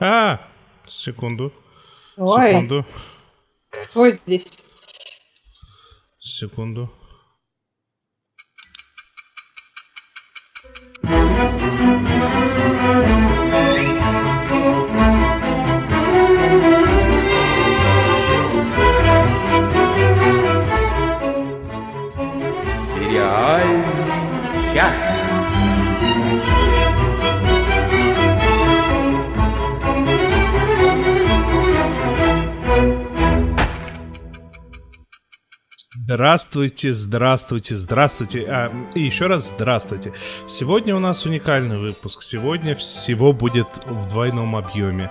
А, секунду. Ой, Секунду. кто здесь? Секунду. Здравствуйте, здравствуйте, здравствуйте. А, и еще раз здравствуйте. Сегодня у нас уникальный выпуск. Сегодня всего будет в двойном объеме.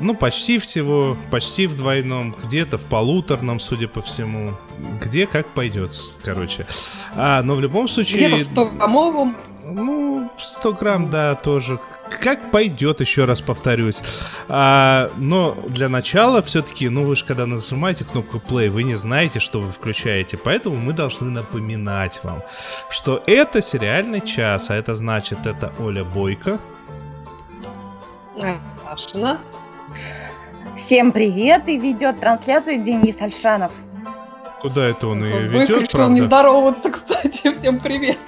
Ну, почти всего, почти в двойном, где-то в полуторном, судя по всему. Где как пойдет, короче. А, но в любом случае... Где-то в 100 граммовом. Ну, 100 грамм, да, тоже. Как пойдет, еще раз повторюсь. А, но для начала все-таки, ну вы же когда нажимаете кнопку play, вы не знаете, что вы включаете. Поэтому мы должны напоминать вам, что это сериальный час. А это значит, это Оля Бойко. Сашина. Всем привет! И ведет трансляцию Денис Альшанов. Куда это он ее ведет, не правда? здороваться, кстати. Всем привет.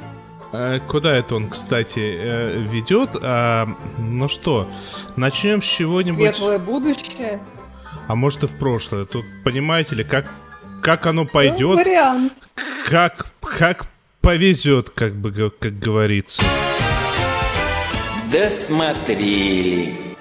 А, Куда это он, кстати, э, ведет? А, ну что, начнем с чего-нибудь. Светлое будущее. А может и в прошлое. Тут понимаете ли, как как оно Ну, пойдет, вариант. как как повезет, как бы как говорится. Досмотрели.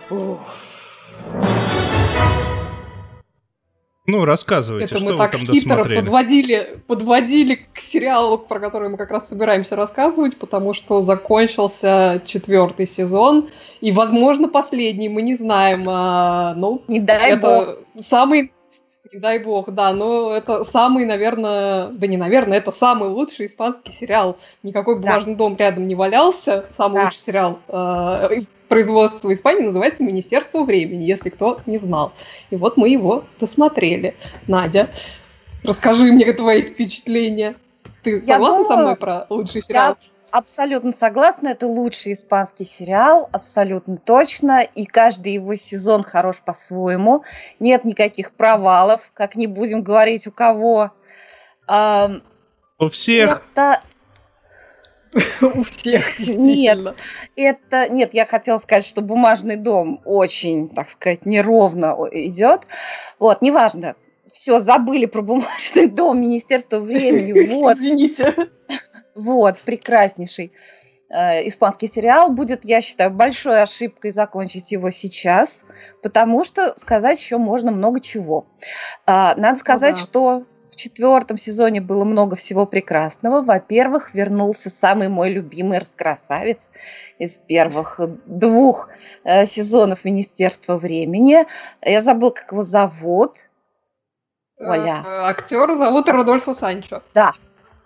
Ну, рассказывайте, Это что мы вы так там хитро досмотрели. подводили, подводили к сериалу, про который мы как раз собираемся рассказывать, потому что закончился четвертый сезон, и, возможно, последний, мы не знаем. а, ну, Не дай это бог. самый, не дай бог, да, но это самый, наверное, да не наверное, это самый лучший испанский сериал. Никакой Да. бумажный дом рядом не валялся. Самый Да. лучший сериал э, производства Испании называется Министерство времени, если кто не знал. И вот мы его досмотрели. Надя, расскажи мне твои впечатления. Ты Я согласна со думаю, мной про лучший сериал? Абсолютно согласна, это лучший испанский сериал, абсолютно точно, и каждый его сезон хорош по-своему, нет никаких провалов, как не будем говорить у кого. У всех Это, У всех. Нет. это, нет, я хотела сказать, что «Бумажный дом» очень, так сказать, неровно идет. Вот, неважно, все, забыли про «Бумажный дом», Министерство времени, вот. Извините. Вот, прекраснейший э, испанский сериал. Будет, я считаю, большой ошибкой закончить его сейчас, потому что сказать еще можно много чего. А, надо сказать, да. что в четвертом сезоне было много всего прекрасного. Во-первых, вернулся самый мой любимый раскрасавец из первых двух э, сезонов Министерства времени. Я забыл, как его зовут. Оля. Э, Актера зовут Рудольфо Санчо. Да.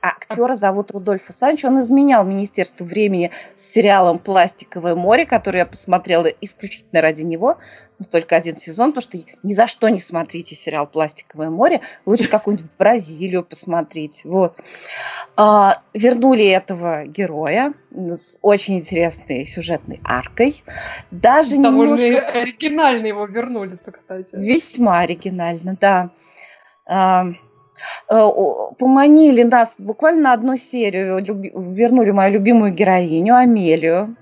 А актера зовут Рудольфо Санчо. Он изменял Министерству времени с сериалом «Пластиковое море», который я посмотрела исключительно ради него. Но только один сезон, потому что ни за что не смотрите сериал «Пластиковое море». Лучше какую-нибудь Бразилию посмотреть. Вот. А, вернули этого героя с очень интересной сюжетной аркой. Даже Довольно немножко... оригинально его вернули-то, кстати. Весьма оригинально, да. Э, Поманили нас буквально на одну серию, люби- вернули мою любимую героиню Амелию.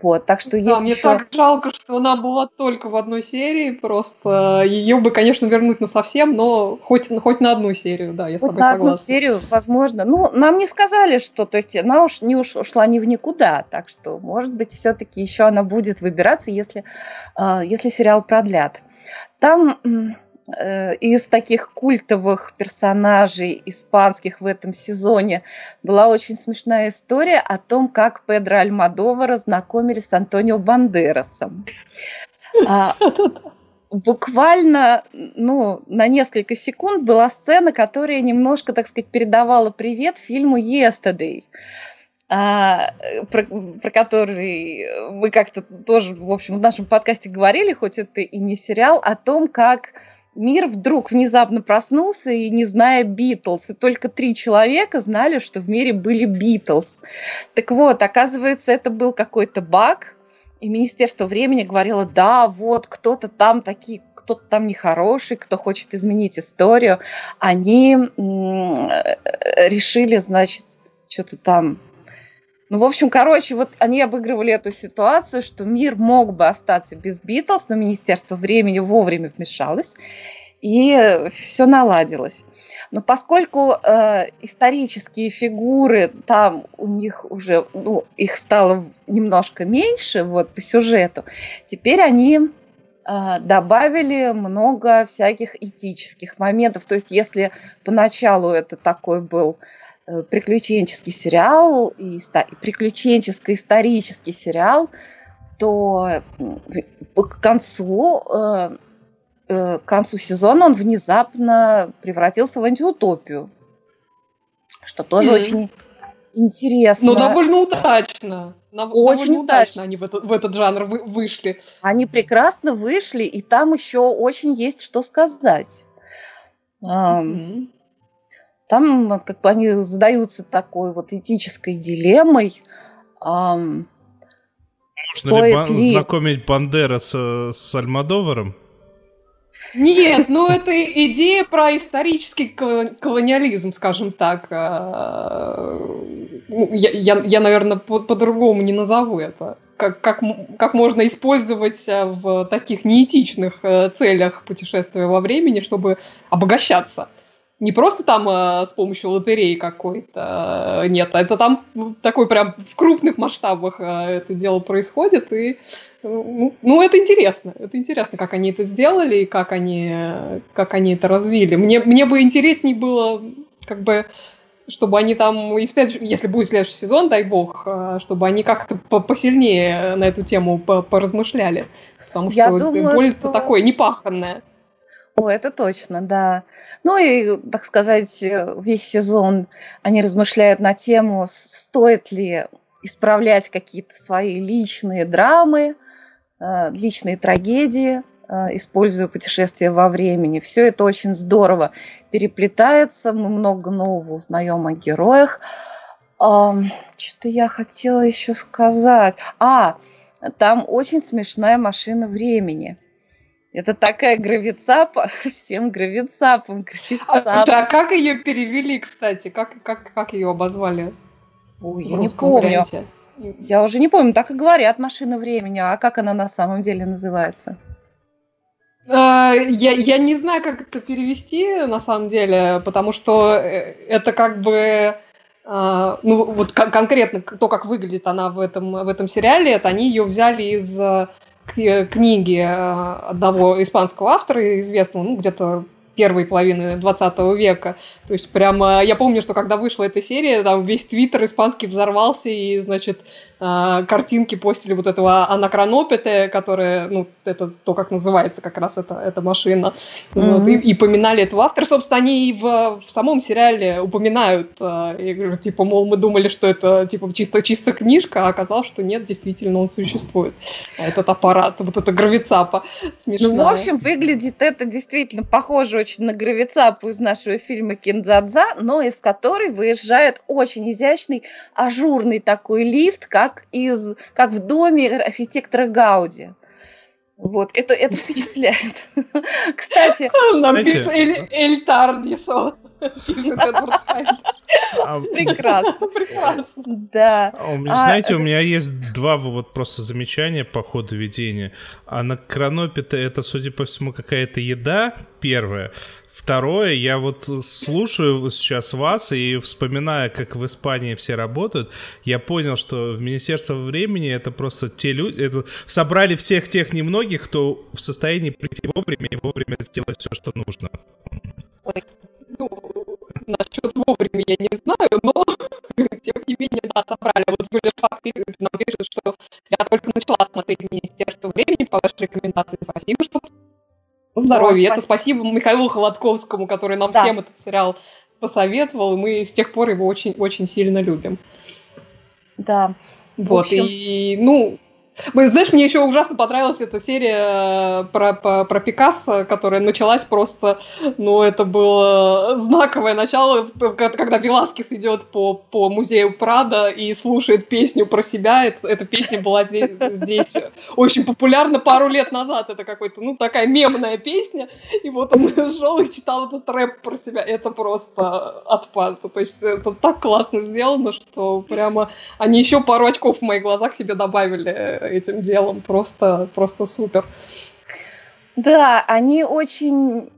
Вот, так что Да, есть мне еще... так жалко, что она была только в одной серии, просто ее бы, конечно, вернуть на совсем, но хоть, хоть на одну серию, да, я с Вот тобой на одну согласна. серию, возможно. Ну, нам не сказали, что, то есть она уж не уш- ушла ни в никуда, так что, может быть, все-таки еще она будет выбираться, если, а, если сериал продлят. Там из таких культовых персонажей испанских в этом сезоне была очень смешная история о том, как Педро Альмадовара знакомили с Антонио Бандерасом. А, буквально ну, на несколько секунд была сцена, которая немножко, так сказать, передавала привет фильму «Yesterday», а, э, про, про который мы как-то тоже, в общем, в нашем подкасте говорили, хоть это и не сериал, о том, как мир вдруг внезапно проснулся и не зная Битлз, и только три человека знали, что в мире были Битлз. Так вот, оказывается, это был какой-то баг, и Министерство времени говорило, да, вот кто-то там такие, кто-то там нехороший, кто хочет изменить историю, они решили, значит, что-то там ну, в общем, короче, вот они обыгрывали эту ситуацию, что мир мог бы остаться без Битлз, но Министерство времени вовремя вмешалось, и все наладилось. Но поскольку э, исторические фигуры там у них уже, ну, их стало немножко меньше, вот по сюжету, теперь они э, добавили много всяких этических моментов. То есть, если поначалу это такой был приключенческий сериал и приключенческо-исторический сериал, то к концу, э, э, к концу сезона он внезапно превратился в антиутопию, что тоже mm. очень интересно. Ну, довольно удачно. Очень удачно они в этот, в этот жанр вы, вышли. Они прекрасно вышли, и там еще очень есть что сказать. Mm-hmm. Там как бы они задаются такой вот этической дилеммой. Эм, Можно ли, ли знакомить Бандера с, с Альмадоваром? Нет, ну это идея про исторический колониализм, скажем так. А, ну, я, я, я наверное, по- по-другому не назову это. Как, как, как можно использовать а, в таких неэтичных э, целях путешествия во времени, чтобы обогащаться не просто там э, с помощью лотереи какой-то, э, нет, а это там такой прям в крупных масштабах э, это дело происходит, и ну, ну, это интересно, это интересно, как они это сделали и как они, как они это развили. Мне, мне бы интересней было, как бы, чтобы они там, и в если будет следующий сезон, дай бог, э, чтобы они как-то посильнее на эту тему поразмышляли, потому Я что думаю, боль-то что... такое непаханное. О, это точно, да. Ну и, так сказать, э, весь сезон они размышляют на тему, стоит ли исправлять какие-то свои личные драмы, э, личные трагедии, э, используя путешествия во времени. Все это очень здорово переплетается, мы много нового узнаем о героях. Что-то я хотела еще сказать. А, там очень смешная машина времени. Это такая гравицапа, всем гравицапом, гравицапом. А, а как ее перевели, кстати? Как, как, как ее обозвали? Ой, я не помню. Варианте? Я уже не помню, так и говорят машина времени, а как она на самом деле называется? А, я, я не знаю, как это перевести на самом деле, потому что э, это как бы а, ну вот конкретно то, как выглядит она в этом, в этом сериале, это они ее взяли из книги э, одного испанского автора известного, ну, где-то первой половины 20 века. То есть прямо я помню, что когда вышла эта серия, там весь твиттер испанский взорвался, и, значит, а, картинки постили вот этого анакронопета, которая, ну, это то, как называется как раз эта, эта машина. Mm-hmm. Вот, и, и поминали этого автора. Собственно, они и в, в самом сериале упоминают, а, и, типа, мол, мы думали, что это, типа, чисто-чисто книжка, а оказалось, что нет, действительно он существует. Этот аппарат, вот эта гравицапа смешная. Ну, в общем, выглядит это действительно похоже очень на гравицапу из нашего фильма «Киндзадза», но из которой выезжает очень изящный ажурный такой лифт, как из, как в доме архитектора Гауди. Вот, это, это впечатляет. Кстати... Нам пишет Эль Тардисо. А, прекрасно. Прекрасно. Да. А а, знаете, у меня есть два вот просто замечания по ходу ведения. А на кранопе это, судя по всему, какая-то еда, первая. Второе, я вот слушаю сейчас вас и вспоминая, как в Испании все работают, я понял, что в Министерство времени это просто те люди, это, собрали всех тех немногих, кто в состоянии прийти вовремя и вовремя сделать все, что нужно. Ой, ну, насчет вовремя я не знаю, но тем не менее, да, собрали. Вот Юлия Шпак нам пишет, что я только начала смотреть Министерство времени по вашей рекомендации. Спасибо, что здоровья. Это спасибо Михаилу Холодковскому, который нам да. всем этот сериал посоветовал, и мы с тех пор его очень-очень сильно любим. Да. Вот, общем... и, ну, Вы знаешь, мне еще ужасно понравилась эта серия э, про, про, про Пикассо, которая началась просто, ну, это было знаковое начало, когда Веласкес идет по, по музею Прада и слушает песню про себя. Это, эта песня была здесь, здесь очень популярна пару лет назад. Это какой-то, ну, такая мемная песня. И вот он шел и читал этот рэп про себя. Это просто отпад. То есть это так классно сделано, что прямо они еще пару очков в моих глазах себе добавили этим делом. Просто, просто супер. Да, они очень...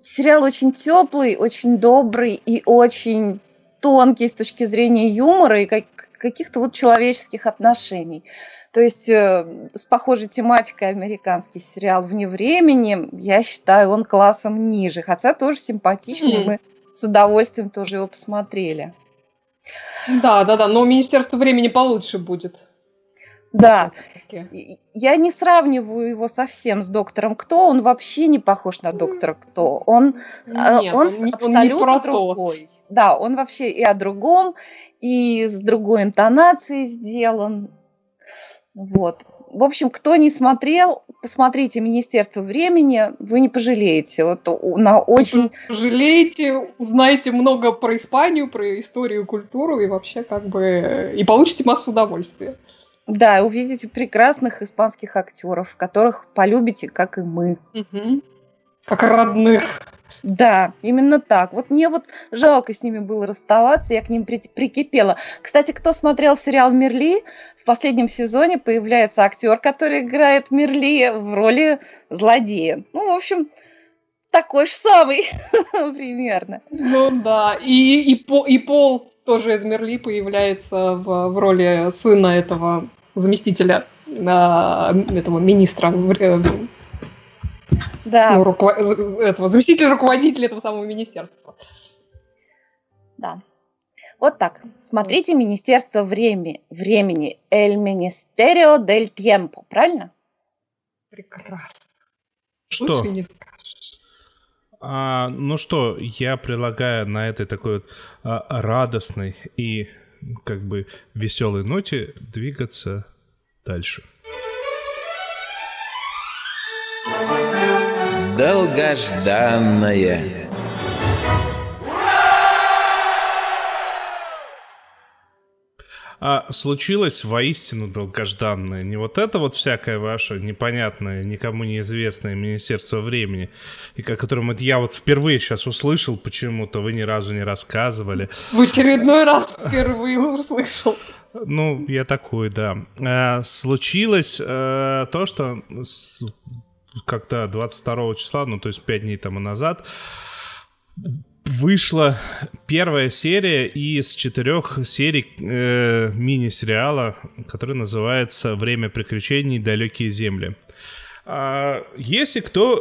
Сериал очень теплый, очень добрый и очень тонкий с точки зрения юмора и как, каких-то вот человеческих отношений. То есть э, с похожей тематикой американский сериал «Вне времени», я считаю, он классом ниже. Хотя тоже симпатичный, мы с удовольствием тоже его посмотрели. Да, да, да, но Министерство времени получше будет. Да, я не сравниваю его совсем с доктором Кто, он вообще не похож на доктора Кто, он, а, Нет, он, он абсолютно он другой. То. Да, он вообще и о другом, и с другой интонацией сделан. Вот. В общем, кто не смотрел, посмотрите «Министерство времени», вы не пожалеете. Вот на очень... Пожалеете, узнаете много про Испанию, про историю, культуру и вообще как бы... И получите массу удовольствия. Да, увидите прекрасных испанских актеров, которых полюбите, как и мы. Угу. Как родных. Да, именно так. Вот мне вот жалко с ними было расставаться, я к ним при- прикипела. Кстати, кто смотрел сериал «Мерли», в последнем сезоне появляется актер, который играет Мерли в роли злодея. Ну, в общем, такой же самый примерно. Ну да, и, и, по, и Пол тоже из Мерли появляется в, в роли сына этого заместителя этого министра да. ну, руковод... этого, заместителя руководителя этого самого министерства. Да. Вот так. Смотрите Министерство времени, времени. El Ministerio del Tiempo. Правильно? Прекрасно. Что? А, ну что, я предлагаю на этой такой вот а, радостной и как бы веселой ноте двигаться дальше. Долгожданное. А случилось воистину долгожданное. Не вот это вот всякое ваше непонятное, никому неизвестное Министерство времени, и о котором это я вот впервые сейчас услышал почему-то, вы ни разу не рассказывали. В очередной раз впервые услышал. Ну, я такой, да. А, случилось а, то, что как-то 22 числа, ну, то есть 5 дней тому назад, вышла первая серия из четырех серий э, мини-сериала, который называется «Время приключений. Далекие земли». А, если кто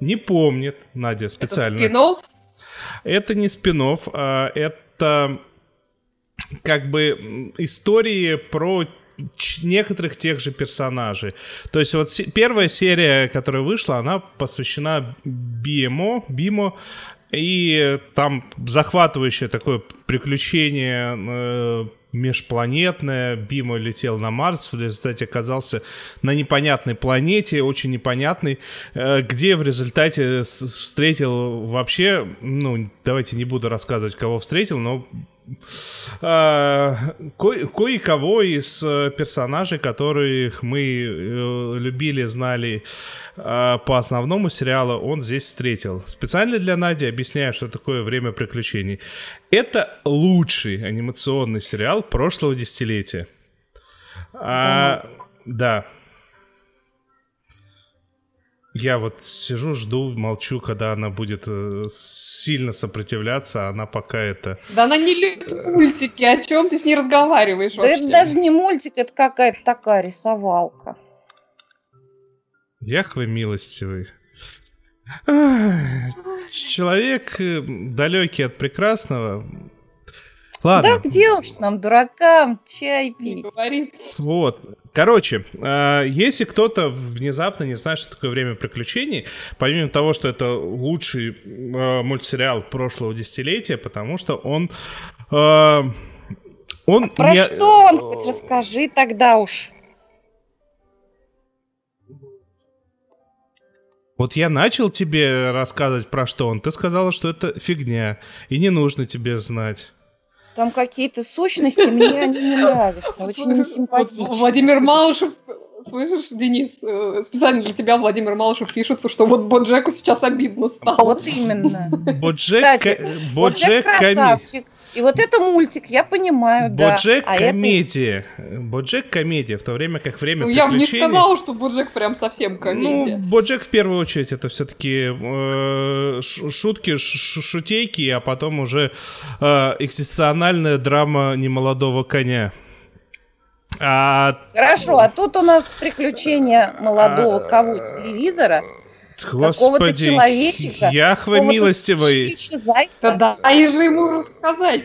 не помнит, Надя специально... Это спин Это не спин а это как бы истории про некоторых тех же персонажей. То есть вот первая серия, которая вышла, она посвящена Бимо, Бимо, и там захватывающее такое приключение э, межпланетное. Бима летел на Марс, в результате оказался на непонятной планете, очень непонятной, э, где в результате встретил вообще, ну, давайте не буду рассказывать, кого встретил, но а, ко- кое-кого из э, персонажей, которых мы э, любили, знали а, по основному сериалу, он здесь встретил. Специально для Нади объясняю, что такое время приключений. Это лучший анимационный сериал прошлого десятилетия. А, да. Я вот сижу, жду, молчу, когда она будет э, сильно сопротивляться, а она пока это... Да она не любит мультики, о чем ты с ней разговариваешь Да это даже не мультик, это какая-то такая рисовалка. Яхвы милостивый. Человек э, далекий от прекрасного, Ладно. Да где уж нам, дуракам, чай пить. говори. Вот. Короче, э, если кто-то внезапно не знает, что такое время приключений, помимо того, что это лучший э, мультсериал прошлого десятилетия, потому что он... Э, он а Про не... что он хоть расскажи тогда уж. Вот я начал тебе рассказывать про что он, ты сказала, что это фигня, и не нужно тебе знать. Там какие-то сущности, мне они не нравятся, очень несимпатичны. Владимир Малышев, слышишь, Денис, э, специально для тебя Владимир Малышев пишет, что вот Боджеку сейчас обидно стало. Вот именно. Боджек, Кстати, Боджек Боджек коми- красавчик. И вот это мультик, я понимаю, да. Боджек А это- комедия. Боджек комедия, в то время как время Ну, я бы не приключений- сказала, что Боджек прям совсем Ну, комедия. Боджек в первую очередь это все-таки шутки, ш- шутейки, а потом уже э, экзистенциальная драма немолодого коня. А, Хорошо, а тут у нас приключения молодого А, кого телевизора, какого-то господи, человечика, Яхве милостивый. Да дай же ему рассказать.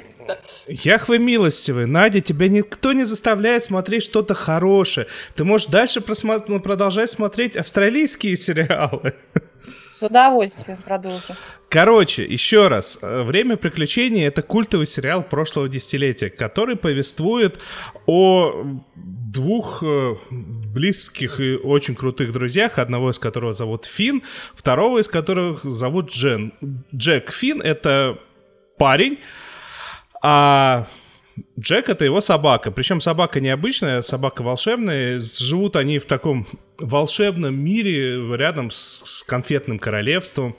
Яхве милостивый, Надя, тебя никто не заставляет смотреть что-то хорошее. Ты можешь дальше ну, продолжать смотреть австралийские сериалы. С удовольствием продолжу. Короче, еще раз. э, «Время приключений» — это культовый сериал прошлого десятилетия, который повествует о двух э, близких и очень крутых друзьях, одного из которого зовут Финн, второго из которых зовут Джен. Джек Финн — это парень, а Джек это его собака. Причем собака необычная, собака волшебная. Живут они в таком волшебном мире рядом с, конфетным королевством.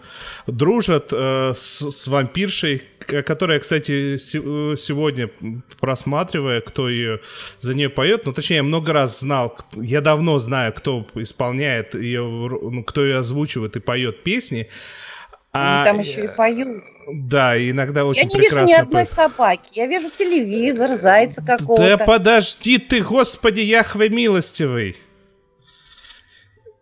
Дружат э, с, с вампиршей, которая, кстати, э, сегодня просматривая, кто ее за нее поет, ну точнее, я много раз знал, я давно знаю, кто исполняет ее, ну, кто ее озвучивает и поет песни. Они А, там еще и поют. Да, иногда очень Я не вижу ни одной собаки. Я вижу телевизор, зайца Да какого-то. подожди ты, господи, Яхве милостивый.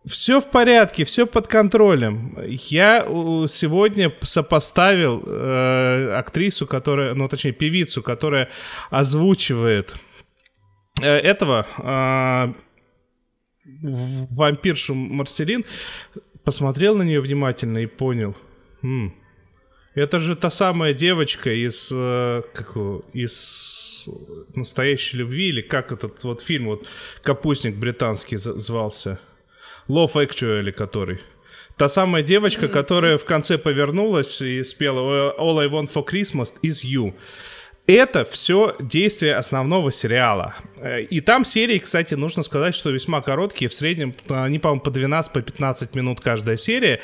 Все в порядке, все под контролем. Я э, сегодня сопоставил э, актрису, которая, ну точнее певицу, которая озвучивает э, этого э, вампиршу Марселин, посмотрел на нее внимательно и понял. «М, это же та самая девочка из, э, как из настоящей любви, или как этот вот фильм, вот капустник британский звался. Love Actually, который. Та самая девочка, которая в конце повернулась и спела All I Want for Christmas is You. Это все действие основного сериала. Э, И там серии, кстати, нужно сказать, что весьма короткие. В среднем они, по-моему, по 12, по 15 минут каждая серия.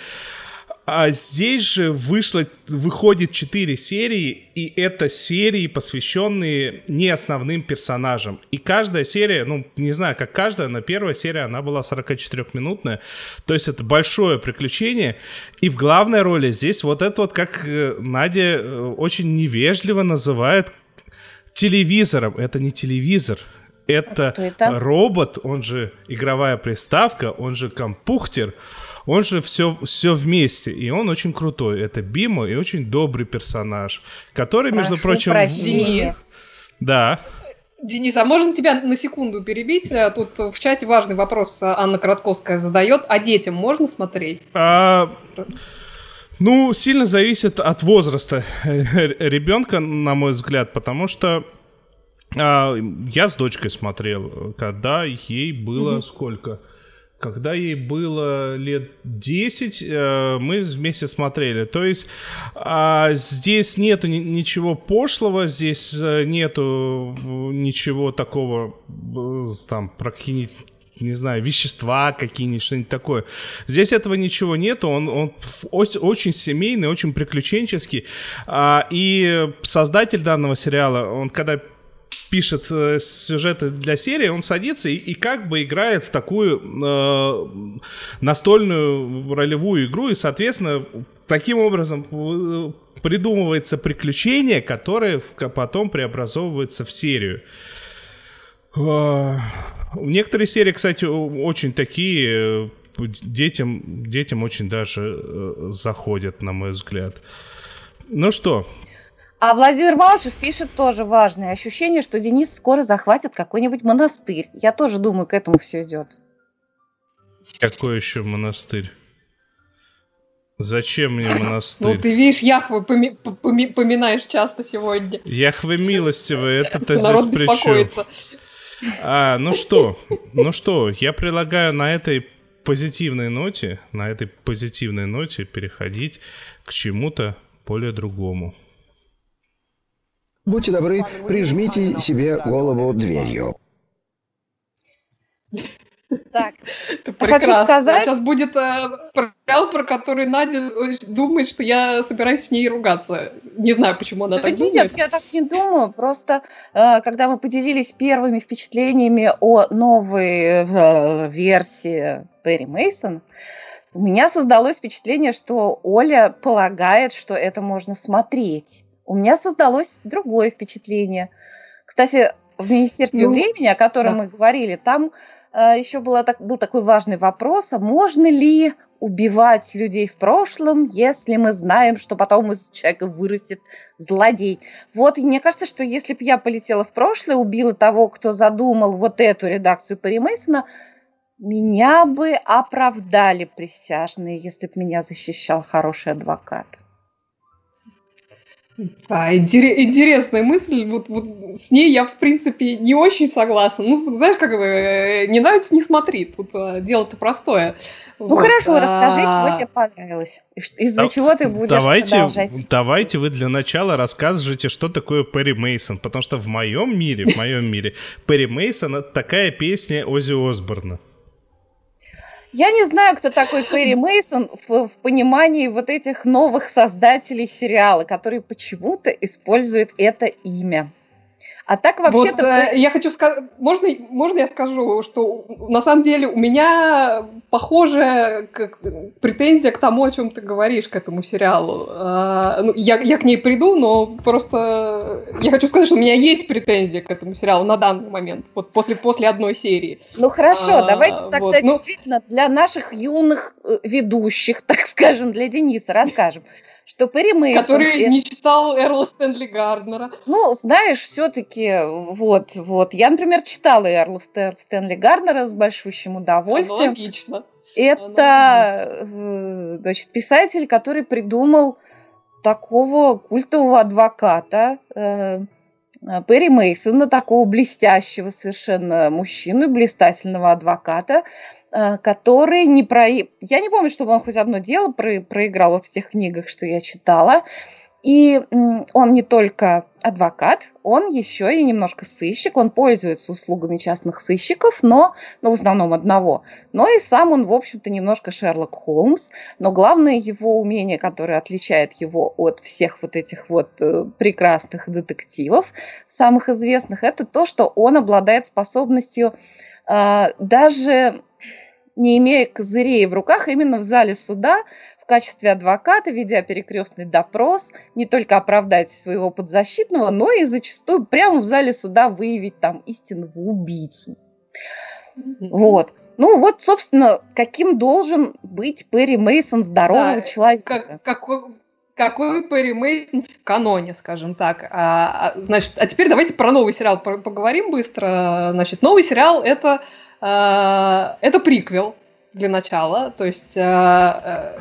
А здесь же вышло, выходит 4 серии, и это серии, посвященные не основным персонажам. И каждая серия, ну, не знаю, как каждая, но первая серия, она была 44-минутная. То есть это большое приключение. И в главной роли здесь вот это вот, как э, Надя э, очень невежливо называет телевизором. Это не телевизор. Это, А это? робот, он же игровая приставка, он же компьютер, он же все, все вместе, и он очень крутой. Это Бимо и очень добрый персонаж, который, между Прошу прочим... прощения. Да. Денис, а можно тебя на секунду перебить? А Тут в чате важный вопрос Анна Коротковская задает. А детям можно смотреть? А, ну, сильно зависит от возраста ребенка, на мой взгляд, потому что а, я с дочкой смотрел, когда ей было Мгм. сколько? Когда ей было лет 10, э, мы вместе смотрели. То есть а, здесь нету ни- ничего пошлого, здесь э, нету ничего такого э, там про какие-нибудь не знаю, вещества какие-нибудь, что-нибудь такое. Здесь этого ничего нету, он, он очень семейный, очень приключенческий. А, и создатель данного сериала, он когда пишет э, сюжеты для серии, он садится и, и как бы играет в такую э, настольную ролевую игру, и, соответственно, таким образом э, придумывается приключение, которое потом преобразовывается в серию. А, Некоторые серии, кстати, очень такие, э, детям, детям очень даже заходят, на мой взгляд. Ну что, А Владимир Малышев пишет тоже важное ощущение, что Денис скоро захватит какой-нибудь монастырь. Я тоже думаю, к этому все идет. какой еще монастырь? Зачем мне Ну, монастырь? ты видишь, Яхвы поми- поми- поминаешь часто сегодня. Яхве милостивый, это ты Народ здесь беспокоится. А, ну что, ну что, я предлагаю на этой позитивной ноте, на этой позитивной ноте переходить к чему-то более другому. Будьте добры, прижмите себе голову дверью. Так, Это Хочу сказать- Сейчас будет э, про который Надя э, думает, что я собираюсь с ней ругаться. Не знаю, почему она Да так нет, думает. я так не думаю. Просто э, когда мы поделились первыми впечатлениями о новой э, версии Перри Мейсон, у меня создалось впечатление, что Оля полагает, что это можно смотреть. У меня создалось другое впечатление. Кстати, в Министерстве Ну, времени, о котором да. мы говорили, там э, еще было так, был такой важный вопрос, а можно ли убивать людей в прошлом, если мы знаем, что потом из человека вырастет злодей. Вот, и мне кажется, что если бы я полетела в прошлое, убила того, кто задумал вот эту редакцию Перри Мейсона, меня бы оправдали присяжные, если бы меня защищал хороший адвокат. Да, интере- интересная мысль. Вот, вот с ней я, в принципе, не очень согласна. Ну, знаешь, как бы, э, не нравится, не смотри. Тут э, дело-то простое. Ну хорошо, расскажи, чего а, тебе понравилось. Из-за Да- чего ты будешь давайте, продолжать. давайте вы для начала расскажете, что такое Перри Мейсон, потому что в моем мире, в моем мире, Перри Мейсон это такая песня Ози Осборна. Я не знаю, кто такой Перри Мейсон в, в понимании вот этих новых создателей сериала, которые почему-то используют это имя. А так Вот, вообще-то... э, Пэ- я хочу сказать, можно, можно я скажу, что на самом деле у меня похожая к- претензия к тому, о чем ты говоришь, к этому сериалу. А, ну, я, я к ней приду, но просто я хочу сказать, что у меня есть претензия к этому сериалу на данный момент, вот после, после одной серии. Ну хорошо, А, давайте тогда вот, ну- действительно для наших юных э, ведущих, так скажем, для Дениса расскажем, что Перри Мейсон... который э, не читал Эрла Стэнли Гарднера. Ну, знаешь, все-таки, вот, вот. Я, например, читала Эрла Стэн- Стэнли Гарнера с большущим удовольствием. Аналогично. Это, э, значит, писатель, который придумал такого культового адвоката э, э, Перри Мейсона, такого блестящего совершенно мужчину, блистательного адвоката, который не про... Я не помню, чтобы он хоть одно дело про- проиграл вот в тех книгах, что я читала. И он не только адвокат, он еще и немножко сыщик, он пользуется услугами частных сыщиков, но, ну, в основном одного. Но и сам он, в общем-то, немножко Шерлок Холмс, но главное его умение, которое отличает его от всех вот этих вот э, прекрасных детективов, самых известных, это то, что он обладает способностью э, даже не имея козырей в руках, именно в зале суда в качестве адвоката, ведя перекрестный допрос, не только оправдать своего подзащитного, но и зачастую прямо в зале суда выявить там истинного убийцу. Вот. Ну вот, собственно, каким должен быть Перри Мейсон здорового Да, человека. Как, какой, какой Перри Мейсон в каноне, скажем так. А, а, значит, а теперь давайте про новый сериал по- поговорим быстро. Значит, новый сериал это, это приквел для начала. То есть а, а,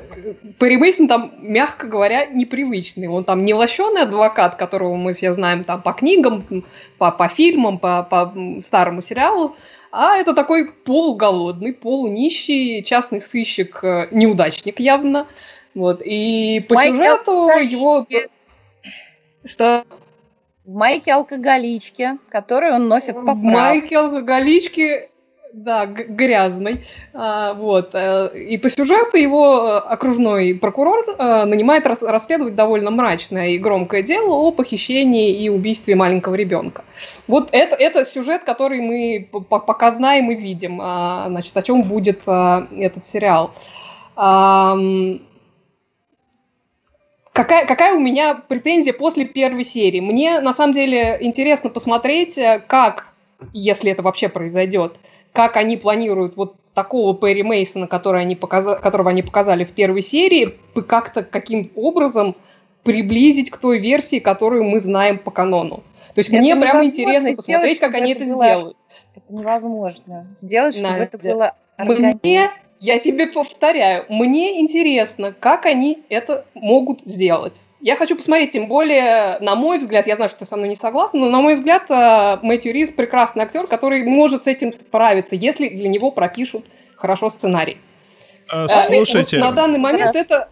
Перри Мейсон там, мягко говоря, непривычный. Он там не лощеный адвокат, которого мы все знаем там по книгам, по, по фильмам, по, по старому сериалу. А это такой полуголодный, полунищий частный сыщик, э, неудачник явно. Вот. И по Майкл сюжету его... Что? В майке алкоголички, которую он носит по В майке алкоголички, да, г- грязной. А, вот. э, И по сюжету его э, окружной прокурор э, нанимает рас- расследовать довольно мрачное и громкое дело о похищении и убийстве маленького ребенка. Вот это, это сюжет, который мы пока знаем и видим. А, Значит, о чем будет а, этот сериал. Ам, Какая, какая у меня претензия после первой серии? Мне на самом деле интересно посмотреть, как, если это вообще произойдет, как они планируют вот такого Перри Мейсона, который они показа- которого они показали в первой серии, как-то каким образом приблизить к той версии, которую мы знаем по канону. То есть Это мне прямо интересно сделать, посмотреть, как они это это было сделают. Это невозможно. Сделать, чтобы Надя, это было органично. Мне, я тебе повторяю, мне интересно, как они это могут сделать. Я хочу посмотреть, тем более, на мой взгляд, я знаю, что ты со мной не согласна, но на мой взгляд, э, Мэтью Рис прекрасный актер, который может с этим справиться, если для него пропишут хорошо сценарий. А, Э, Слушайте, На данный момент это...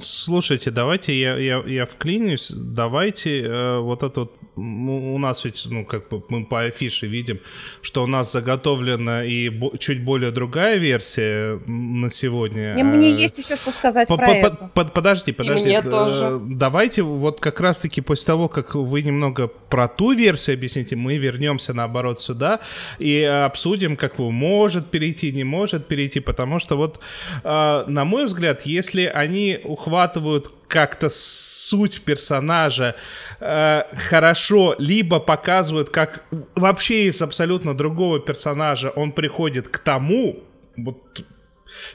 Слушайте, давайте я, я, я вклинюсь, давайте э, вот это вот, м, у нас ведь, ну, как бы мы по афише видим, что у нас заготовлена и бо- чуть более другая версия на сегодня. Мне, мне Э, есть еще что сказать по- про по- это. по- под- Подожди, подожди. мне э, тоже. Давайте вот как раз-таки после того, как вы немного про ту версию объясните, мы вернемся наоборот сюда и обсудим, как вы может перейти, не может перейти, потому что вот, э, на мой взгляд, если они ухватывают как-то суть персонажа э, хорошо, либо показывают, как вообще из абсолютно другого персонажа он приходит к тому, вот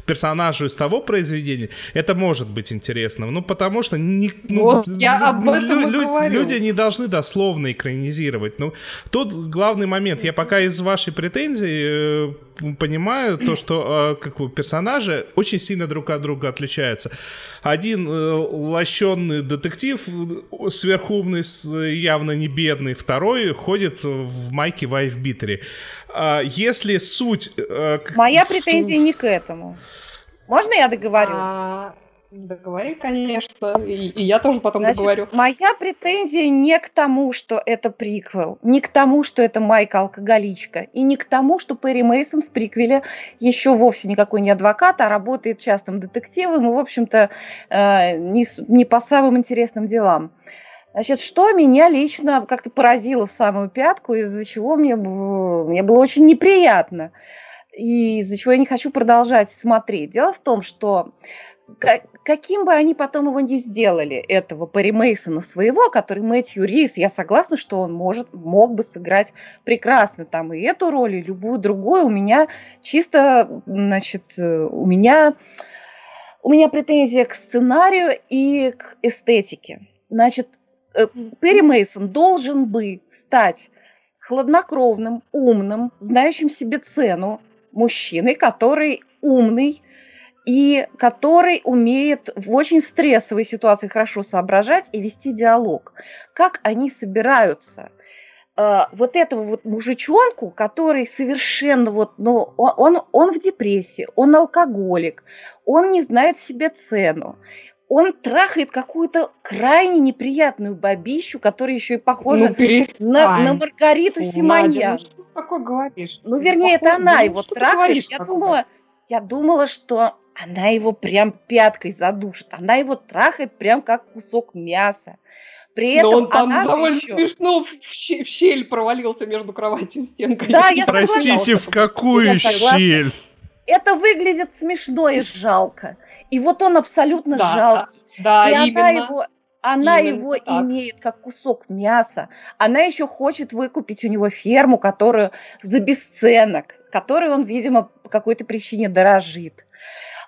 персонажу из того произведения, это может быть интересным. Ну, потому что не, ну, Вот, я об этом и говорю. люди не должны дословно экранизировать. Ну, тут главный момент. Я пока из вашей претензии э, понимаю то, что э, как бы, персонажи очень сильно друг от друга отличаются. Один э, лощенный детектив, сверхумный, явно не бедный. Второй ходит в майке вайфбитере. А если суть... э, к- Моя претензия не к этому. Можно я договорю? А, Договори, конечно, и, и я тоже потом Значит, договорю. моя претензия не к тому, что это приквел, не к тому, что это Майка алкоголичка, и не к тому, что Перри Мейсон в приквеле еще вовсе никакой не адвокат, а работает частным детективом и, в общем-то, э, не по самым интересным делам. Значит, что меня лично как-то поразило в самую пятку, из-за чего мне, мне было очень неприятно, и из-за чего я не хочу продолжать смотреть. Дело в том, что ка- каким бы они потом его ни сделали, этого Перри Мейсона своего, который Мэтью Рис, я согласна, что он может, мог бы сыграть прекрасно там и эту роль, и любую другую. У меня чисто, значит, э, у меня, у меня претензия к сценарию и к эстетике. Значит, Перри Мейсон должен бы стать хладнокровным, умным, знающим себе цену мужчиной, который умный, и который умеет в очень стрессовой ситуации хорошо соображать и вести диалог. Как они собираются э, вот этого вот мужичонку, который совершенно вот, ну, он, он в депрессии, он алкоголик, он не знает себе цену, он трахает какую-то крайне неприятную бабищу, которая еще и похожа ну, перестань. на, на Маргариту Симоньян. ну что ты такое говоришь? Ну, вернее, это она ну, его трахает. говоришь Я такое? думала, я думала, что она его прям пяткой задушит. Она его трахает прям как кусок мяса. При Но этом он там она довольно еще- смешно в, щель, провалился между кроватью и стенкой. Да, я Простите, в какую Я щель? Это выглядит смешно и жалко. И вот он абсолютно Да, жалкий. Да, и она именно. его, она Именно его так. имеет как кусок мяса. Она еще хочет выкупить у него ферму, которую за бесценок, которой он, видимо, по какой-то причине дорожит.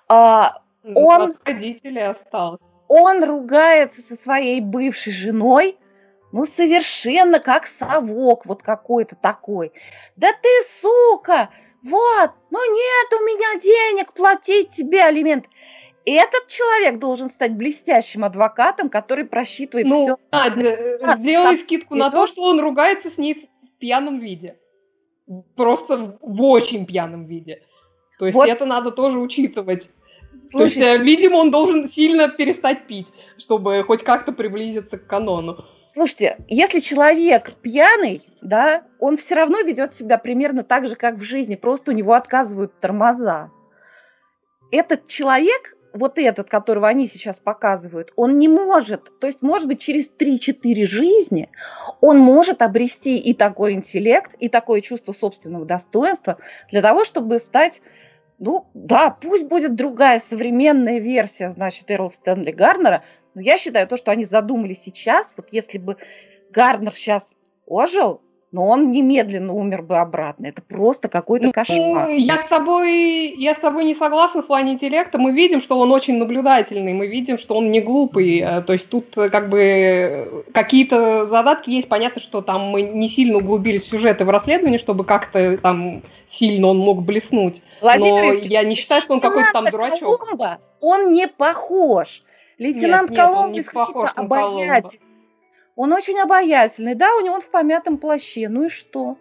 А, Ну, он- родителей осталось. он ругается со своей бывшей женой, ну, совершенно как совок вот какой-то такой. Да ты, сука, вот, ну нет у меня денег платить тебе алимент. Этот человек должен стать блестящим адвокатом, который просчитывает Ну, все. Э, Да, сделай скидку на И то, то- что он ругается с ней в пьяном виде. Просто в очень пьяном виде. То есть Вот. это надо тоже учитывать. То есть, Слушайте, э, видимо, он должен сильно перестать пить, чтобы хоть как-то приблизиться к канону. Слушайте, если человек пьяный, да, он все равно ведет себя примерно так же, как в жизни, просто у него отказывают тормоза. Этот человек, вот этот, которого они сейчас показывают, он не может, то есть, может быть, через 3-4 жизни он может обрести и такой интеллект, и такое чувство собственного достоинства для того, чтобы стать ну, да, пусть будет другая современная версия, значит, Эрл Стэнли Гарнера, но я считаю, то, что они задумали сейчас, вот если бы Гарнер сейчас ожил, но он немедленно умер бы обратно. Это просто какой-то Ну, кошмар. я с тобой, я с тобой не согласна в плане интеллекта. Мы видим, что он очень наблюдательный, мы видим, что он не глупый. Э, То есть тут э, как бы э, какие-то задатки есть. Понятно, что там мы не сильно углубились в сюжеты в расследовании, чтобы как-то там сильно он мог блеснуть. Владимир Но Ильич, я не считаю, что он какой-то там дурачок. Коломбо, он не похож. Лейтенант нет, он Коломбо не исключительно обаятельный. Он очень обаятельный. Да, у него он в помятом плаще. Ну и что?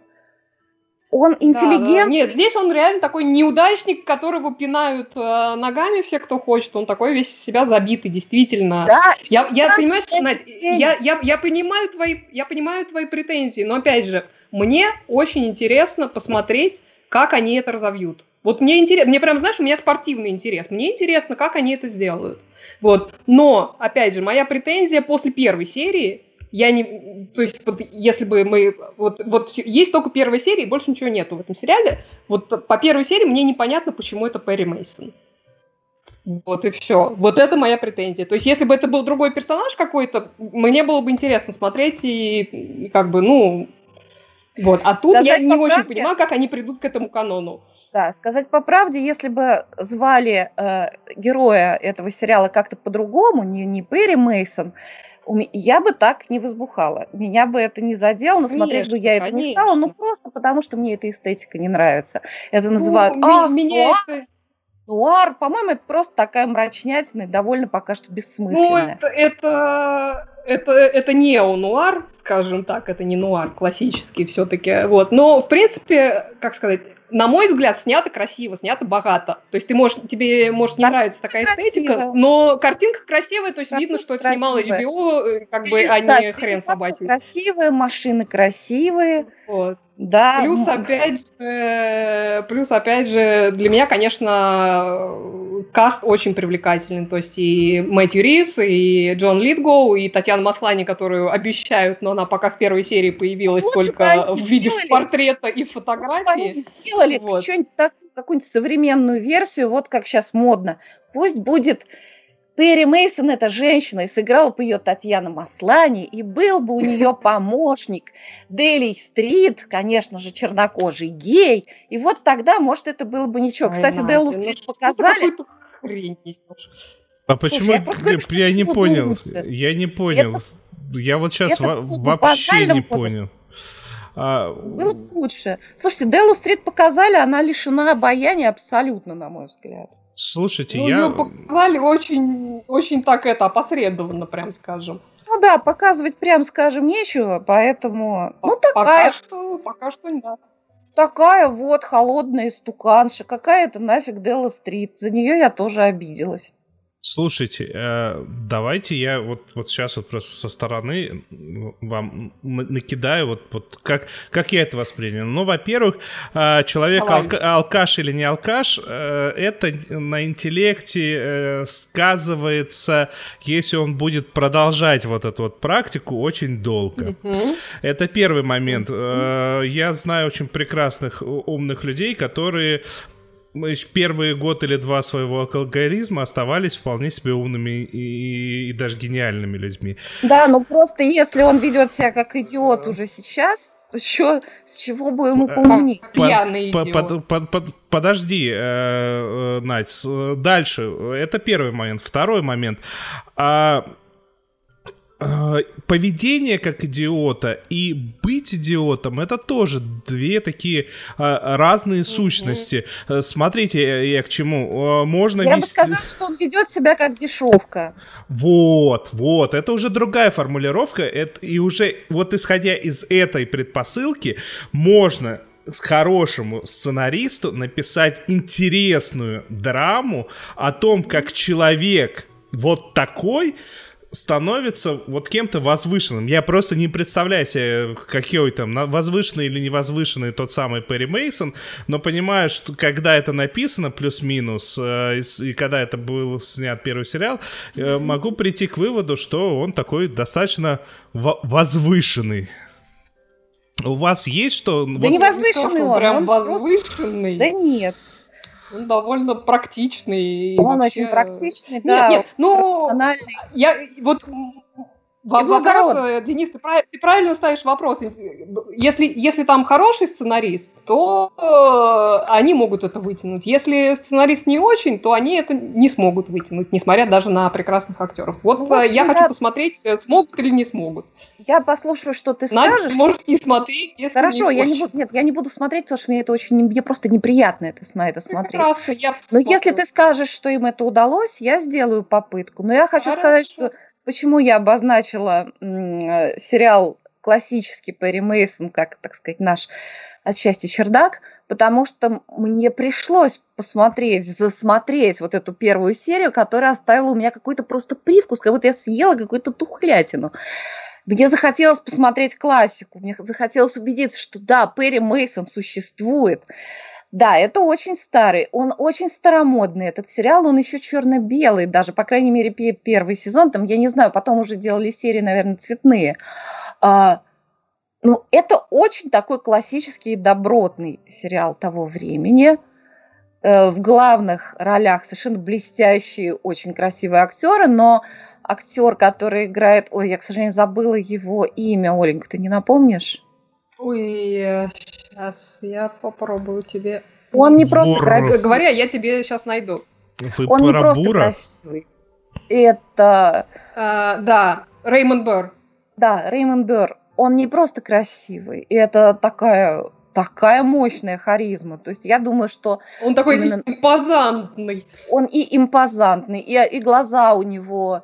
Он Да, интеллигент. да. Нет, здесь он реально такой неудачник, которого пинают э, ногами все, кто хочет. Он такой весь себя забитый, действительно. Да, Я, я понимаю, Надь, я, я, я, понимаю твои, я понимаю твои претензии, но опять же, мне очень интересно посмотреть, как они это разовьют. Вот мне интересно, мне прям, знаешь, у меня спортивный интерес. Мне интересно, как они это сделают. Вот. Но, опять же, моя претензия после первой серии, я не, то есть, вот, если бы мы, вот, вот есть только первая серия, и больше ничего нету в этом сериале. Вот по первой серии мне непонятно, почему это Перри Мейсон. Вот и все. Вот это моя претензия. То есть, если бы это был другой персонаж какой-то, мне было бы интересно смотреть и, и как бы, ну, вот. А тут я Сказать не по очень правде- понимаю, как они придут к этому канону. Да, сказать по правде, если бы звали э, героя этого сериала как-то по-другому, не, не Перри Мейсон, я бы так не возбухала. Меня бы это не задело, но смотреть бы Конечно, я это не стала, ну конечно. просто потому, что мне эта эстетика не нравится. Это называют Ну, ми- «Ах, меня нуар, это- нуар». По-моему, это просто такая мрачнятина и довольно пока что Ну, бессмысленная. это, это, это, это нео-нуар, скажем так, это не нуар классический все-таки. Вот. Но, в принципе, как сказать, на мой взгляд, снято красиво, снято богато. То есть ты можешь, тебе может не нравится такая эстетика, красивая. но картинка красивая, то есть видно, Картинка что это снимал. HBO, э, как бы, а Да, не хрен собачий. красивые, машины красивые. Вот. Да, Плюс, опять же, плюс, опять же, для меня, конечно, каст очень привлекательный. То есть и Мэтью Рис, и Джон Литгоу, и Татьяна Маслани, которую обещают, но она пока в первой серии появилась Лучше только в виде сделали. портрета и Лучше бы они фотографии. сделали Вот. что-нибудь такую, какую-нибудь современную версию, вот как сейчас модно. Пусть будет Перри Мейсон это женщина, и сыграла бы ее Татьяна Маслани, и был бы у нее помощник Дели Стрит, конечно же, чернокожий гей, и вот тогда, может, это было бы ничего. Кстати, Делу ну Стрит показали. хрень несешь? А почему, я просто говорю, что я не понял. Я не понял. Я вот сейчас это вообще не понял. А, Было бы лучше. Слушайте, Делу Стрит показали, она лишена обаяния абсолютно, на мой взгляд. слушайте, Ну, я... её показали очень, очень так это, опосредованно, прям скажем. Ну да, показывать, прям скажем, нечего, поэтому... Ну, Пока такая что, пока что да. Такая вот холодная истуканша, какая это нафиг Делла Стрит. За нее я тоже обиделась. Слушайте, э, давайте я вот, вот сейчас вот просто со стороны вам накидаю, вот, вот как, как я это воспринял. Ну, во-первых, э, человек алка- алкаш или не алкаш, э, это на интеллекте сказывается, если он будет продолжать вот эту вот практику очень долго. Это первый момент. Я знаю очень прекрасных умных людей, которые мы первые год или два своего алкоголизма оставались вполне себе умными и, и даже гениальными людьми. Да, ну просто если он ведет себя как идиот уже сейчас, то чё, с чего бы ему Э, поумнеть? По- Пьяный по- идиот. под- под- под- подожди, э, э, Надь, э, дальше. Это первый момент. Второй момент. А, э, поведение как идиота и быть идиотом это тоже две такие а, разные сущности. Э, Смотрите, я, я к чему. Э, Можно Я бы вести- сказала, что он ведет себя как дешевка. Вот, вот, это уже другая формулировка, это, и уже вот исходя из этой предпосылки можно с хорошему сценаристу написать интересную драму о том, как человек вот такой становится вот кем-то возвышенным. Я просто не представляю себе, какой там возвышенный или невозвышенный тот самый Перри Мейсон, но понимаю, что когда это написано плюс-минус, э, и когда это был снят первый сериал, э, могу прийти к выводу, что он такой достаточно во- возвышенный. У вас есть что? Да вот- не возвышенный он, прям он просто- возвышенный. Да нет, Он довольно практичный. он вообще- очень практичный, Нет, да, нет, ну, рациональный. я вот во- вопрос, э, Денис, ты, прав- ты правильно ставишь вопрос. Если, если там хороший сценарист, то э, они могут это вытянуть. Если сценарист не очень, то они это не смогут вытянуть, несмотря даже на прекрасных актеров. Вот Ну, общем, я да. хочу посмотреть, э, смогут или не смогут. Я послушаю, что ты Надя, скажешь. можешь не смотреть, если Хорошо, не я не буду, нет, я не буду смотреть, потому что мне это очень, не- мне просто неприятно это, на это смотреть. Прекрасно, я Но если ты скажешь, что им это удалось, я сделаю попытку. Но я хочу Хорошо. сказать, что почему я обозначила э, сериал классический Перри Мейсон, как, так сказать, наш отчасти чердак, потому что мне пришлось посмотреть, засмотреть вот эту первую серию, которая оставила у меня какой-то просто привкус, как будто я съела какую-то тухлятину. Мне захотелось посмотреть классику, мне захотелось убедиться, что да, Перри Мейсон существует. Да, это очень старый, он очень старомодный. Этот сериал, он еще черно-белый, даже, по крайней мере, первый сезон, там, я не знаю, потом уже делали серии, наверное, цветные. А, ну, это очень такой классический добротный сериал того времени. Э, в главных ролях совершенно блестящие, очень красивые актеры, но актер, который играет... Ой, я, к сожалению, забыла его имя. Оленька, ты не напомнишь? Ой, сейчас я попробую тебе... Он не просто Бур. красивый. Говоря, я тебе сейчас найду. Вы Он не про просто Бура? красивый. Это... А, да, Реймонд Бёрр. Да, Реймонд Бёрр. Он не просто красивый. И это такая такая мощная харизма. То есть я думаю, что Он такой Именно- импозантный. он и импозантный, и, и глаза у него, а,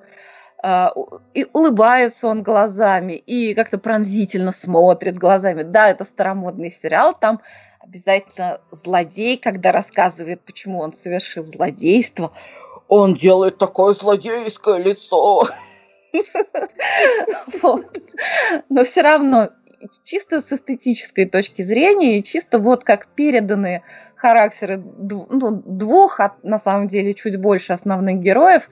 и улыбается он глазами, и как-то пронзительно смотрит глазами. Да, это старомодный сериал, там обязательно злодей, когда рассказывает, почему он совершил злодейство, он делает такое злодейское лицо. Но все равно, чисто с эстетической точки зрения, и чисто вот как переданы характеры ну, двух, а на самом деле чуть больше основных героев,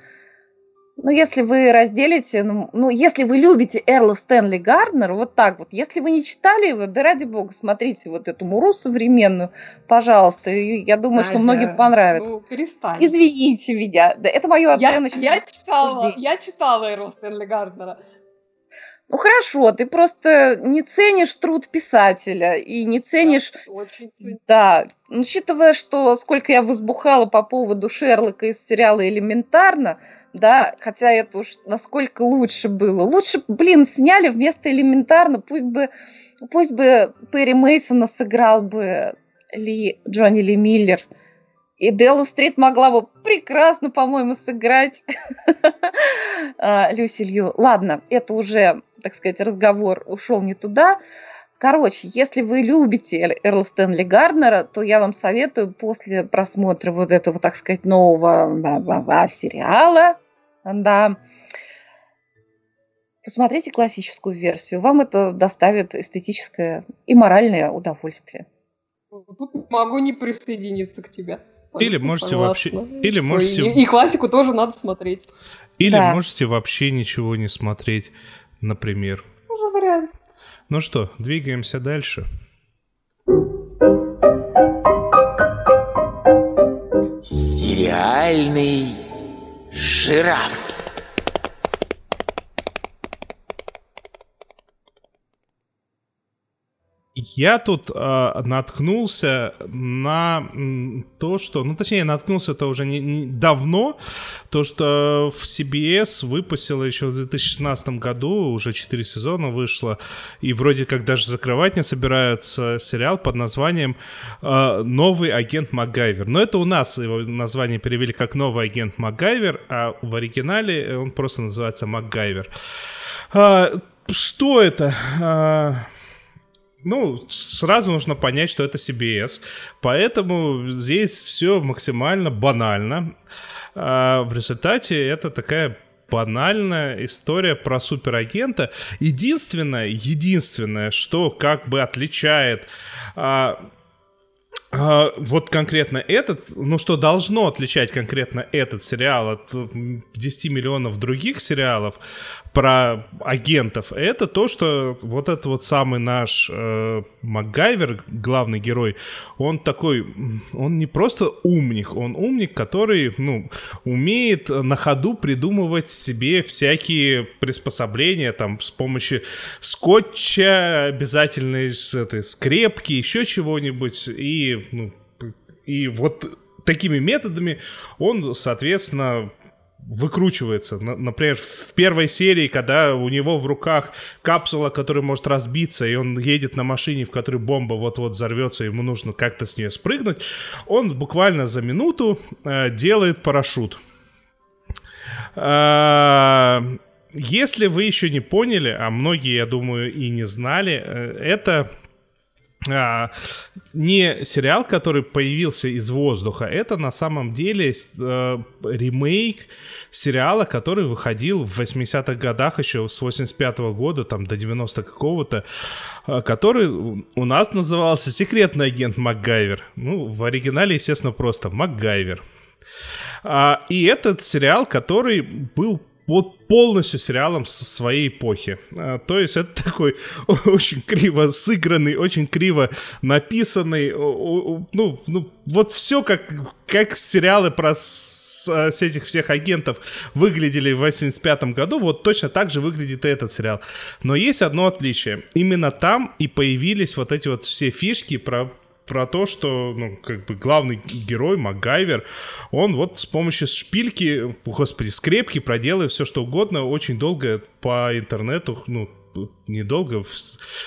ну, если вы разделите, ну, ну, если вы любите Эрла Стэнли Гарднера, вот так вот, если вы не читали его, да ради бога, смотрите вот эту муру современную, пожалуйста, и я думаю, что Надя, многим понравится. Ну, перестань. Извините меня, да, это мое Я, оценочное я читала, суждение. я читала Эрла Стэнли Гарднера. Ну хорошо, ты просто не ценишь труд писателя и не ценишь Очень ценю. Да, учитывая, что сколько я возбухала по поводу Шерлока из сериала «Элементарно», да, хотя это уж насколько лучше было. Лучше, блин, сняли вместо «Элементарно», пусть бы, пусть бы Перри Мейсона сыграл бы Ли, Джонни Ли Миллер. И Делу Стрит могла бы прекрасно, по-моему, сыграть а, Люси Лью. Ладно, это уже, так сказать, разговор ушел не туда. Короче, если вы любите Эр- Эрла Стэнли Гарднера, то я вам советую после просмотра вот этого, так сказать, нового сериала, да, посмотрите классическую версию. Вам это доставит эстетическое и моральное удовольствие. Тут могу не присоединиться к тебе. Или можете согласна. вообще- или можете- И, и классику тоже надо смотреть. Или Да. можете вообще ничего не смотреть, например. Тоже вариант. Ну что, двигаемся дальше. Сериальный жираф. Я тут а, наткнулся на то, что, ну точнее, наткнулся это уже не, не- давно, то, что в CBS выпустила еще в 2016 году, уже 4 сезона вышло, и вроде как даже закрывать не собираются сериал под названием а, «Новый агент МакГайвер». Но это у нас его название перевели как «Новый агент МакГайвер», а в оригинале он просто называется «МакГайвер». А, что это? Ну, сразу нужно понять, что это CBS. Поэтому здесь все максимально банально. А в результате это такая банальная история про суперагента. Единственное, единственное, что как бы отличает а, а, вот конкретно этот, ну что должно отличать конкретно этот сериал от м, 10 миллионов других сериалов про агентов, это то, что вот этот вот самый наш э, МакГайвер, главный герой, он такой, он не просто умник, он умник, который, ну, умеет на ходу придумывать себе всякие приспособления, там, с помощью скотча, обязательной с этой скрепки, еще чего-нибудь, и, ну, и вот такими методами он, соответственно, выкручивается. На- Например, в первой серии, когда у него в руках капсула, которая может разбиться, и он едет на машине, в которой бомба вот-вот взорвется, ему нужно как-то с нее спрыгнуть, он буквально за минуту э, делает парашют. А, если вы еще не поняли, а многие, я думаю, и не знали, э, это а, не сериал, который появился из воздуха, это на самом деле э, ремейк сериала, который выходил в 80-х годах еще с 85-го года, там до 90 какого-то, э, который у нас назывался «Секретный агент МакГайвер». Ну, в оригинале, естественно, просто «МакГайвер». А, и этот сериал, который был вот полностью сериалом со своей эпохи. А, то есть это такой очень криво сыгранный, очень криво написанный, ну, ну вот все как, как сериалы про с, с этих всех агентов выглядели в 85 году, вот точно так же выглядит и этот сериал. Но есть одно отличие. Именно там и появились вот эти вот все фишки про про то, что, ну, как бы главный герой, МакГайвер, он вот с помощью шпильки, господи, скрепки проделывает все что угодно очень долго по интернету, ну, недолго,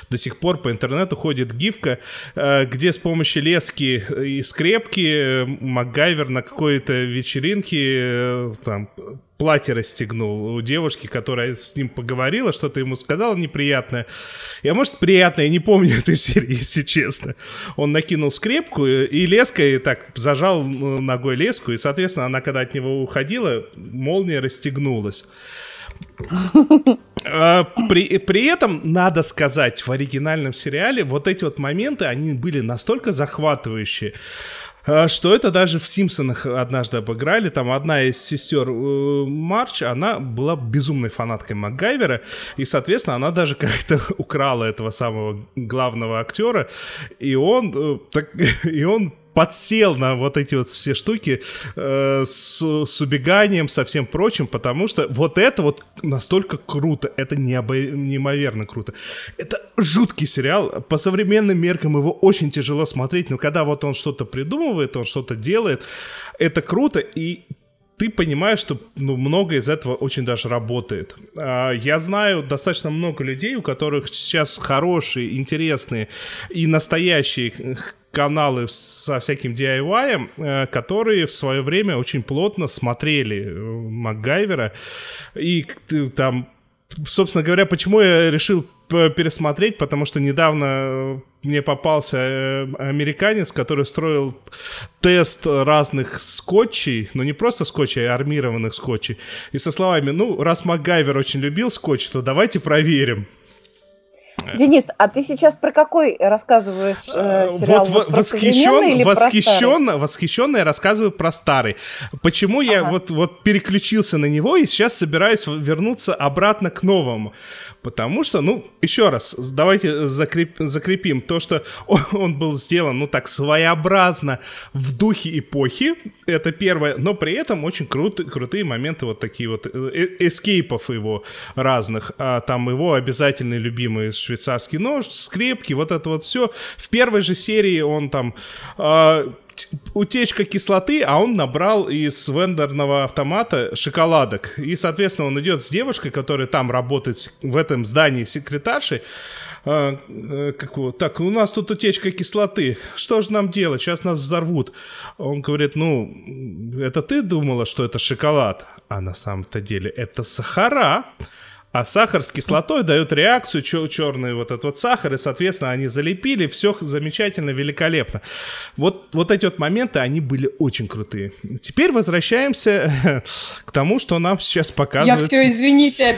до сих пор по интернету ходит гифка, э, где с помощью лески и скрепки э, МакГайвер на какой-то вечеринке э, там платье расстегнул у девушки, которая с ним поговорила, что-то ему сказала неприятное. Я, может, приятное, я не помню этой серии, если честно. Он накинул скрепку и леской так зажал ногой леску, и, соответственно, она, когда от него уходила, молния расстегнулась. А, при, при этом, надо сказать, в оригинальном сериале вот эти вот моменты, они были настолько захватывающие, а, что это даже в «Симпсонах» однажды обыграли. Там одна из сестер э, Марч, она была безумной фанаткой МакГайвера, и, соответственно, она даже как-то украла этого самого главного актера, и он, э, так, и он подсел на вот эти вот все штуки э, с, с убеганием, со всем прочим, потому что вот это вот настолько круто, это необо... неимоверно круто. Это жуткий сериал, по современным меркам его очень тяжело смотреть, но когда вот он что-то придумывает, он что-то делает, это круто, и ты понимаешь, что ну, много из этого очень даже работает. А, я знаю достаточно много людей, у которых сейчас хорошие, интересные и настоящие каналы со всяким DIY, э, которые в свое время очень плотно смотрели э, МакГайвера. И там, собственно говоря, почему я решил пересмотреть, потому что недавно э, мне попался американец, который строил тест разных скотчей, но не просто скотчей, а армированных скотчей. И со словами, ну, раз МакГайвер очень любил скотч, то давайте проверим. Денис, а ты сейчас про какой рассказываешь э, сериал? Вот, вот восхищен, или восхищенно, про восхищенно я рассказываю про старый. Почему ага. я вот, вот переключился на него и сейчас собираюсь вернуться обратно к новому? Потому что, ну, еще раз, давайте закреп, закрепим то, что он, он был сделан, ну, так, своеобразно в духе эпохи, это первое, но при этом очень крут, крутые моменты вот такие вот э, эскейпов его разных, а, там его обязательный любимый швейцарский нож, скрепки, вот это вот все. В первой же серии он там а, утечка кислоты, а он набрал из вендорного автомата шоколадок. И, соответственно, он идет с девушкой, которая там работает в этом здании секретаршей. А, э, как, так, у нас тут утечка кислоты. Что же нам делать? Сейчас нас взорвут. Он говорит, ну, это ты думала, что это шоколад? А на самом-то деле это сахара. А сахар с кислотой дают реакцию, чер- черный вот этот вот сахар, и, соответственно, они залепили, все замечательно, великолепно. Вот, вот эти вот моменты, они были очень крутые. Теперь возвращаемся к тому, что нам сейчас показывают. Я все, извините,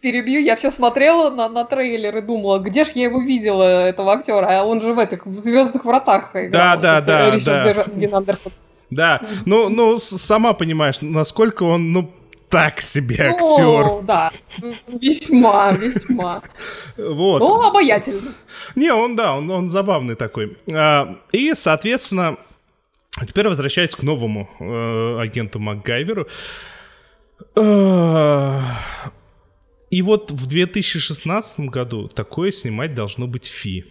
перебью, я все смотрела на, на трейлер и думала, где ж я его видела, этого актера, а он же в этих в Звездных вратах играл. Да, да, да, Ричард да. Дин Андерсон. Да, ну, ну, сама понимаешь, насколько он, ну, так себе актер. О, да, весьма, весьма. Вот. Ну, обаятельный. Не, он, да, он, он забавный такой. А, и, соответственно, теперь возвращаясь к новому э, агенту МакГайверу. Э, и вот в 2016 году такое снимать должно быть Фи.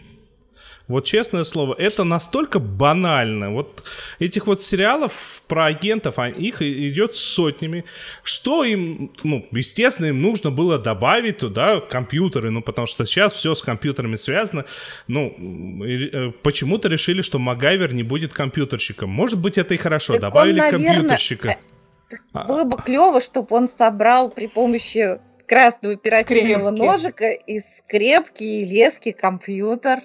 Вот честное слово, это настолько банально. Вот этих вот сериалов про агентов, а их идет сотнями. Что им, ну, естественно, им нужно было добавить туда компьютеры, ну, потому что сейчас все с компьютерами связано. Ну, э, почему-то решили, что Магайвер не будет компьютерщиком. Может быть, это и хорошо. Так Добавили он, наверное, компьютерщика. Э, было бы клево, чтобы он собрал при помощи прекрасного оперативного Скрепки. ножика из скрепки и лески компьютер.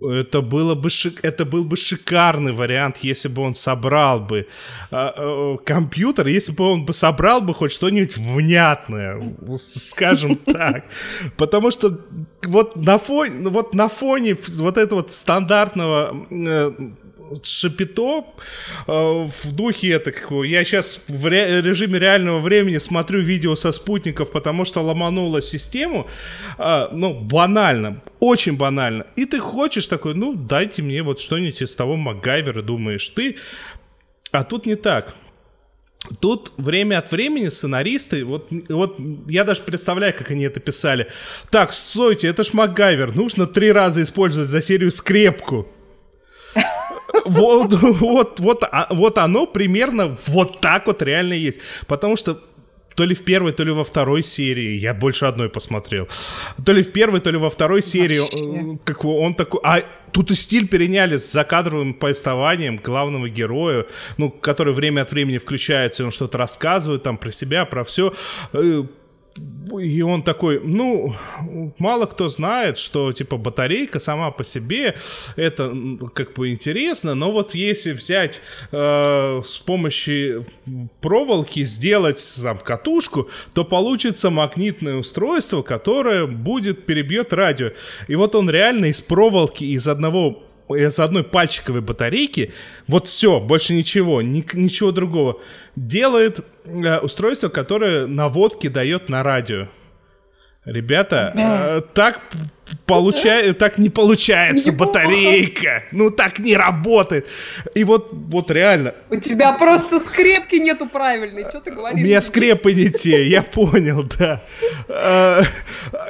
Это было бы шик... это был бы шикарный вариант, если бы он собрал бы а, а, компьютер, если бы он бы собрал бы хоть что-нибудь внятное, скажем так, потому что вот на фоне, вот на фоне вот этого вот стандартного э, шапито э, в духе это какого. Я сейчас в ре- режиме реального времени смотрю видео со спутников, потому что ломанула систему. А, ну, банально, очень банально. И ты хочешь такой, ну, дайте мне вот что-нибудь из того Макгайвера, думаешь ты. А тут не так. Тут время от времени сценаристы, вот, вот я даже представляю, как они это писали. Так, стойте, это ж Макгайвер, нужно три раза использовать за серию скрепку. Вот, вот, вот, а- вот оно примерно вот так вот реально есть. Потому что то ли в первой, то ли во второй серии, я больше одной посмотрел, то ли в первой, то ли во второй серии, Вообще. э, как он такой, а тут и стиль переняли с закадровым повествованием главного героя, ну, который время от времени включается, и он что-то рассказывает там про себя, про все, и он такой, ну, мало кто знает, что, типа, батарейка сама по себе, это, как бы, интересно, но вот если взять э, с помощью проволоки, сделать, там, катушку, то получится магнитное устройство, которое будет, перебьет радио. И вот он реально из проволоки, из одного из одной пальчиковой батарейки, вот все, больше ничего, ни- ничего другого, делает э, устройство, которое наводки дает на радио. Ребята, э, так получа... так не получается Неплохо. батарейка. Ну так не работает. И вот, вот реально, У тебя просто скрепки нету правильной. Что ты у говоришь? меня скрепы не те, я понял, да. Э,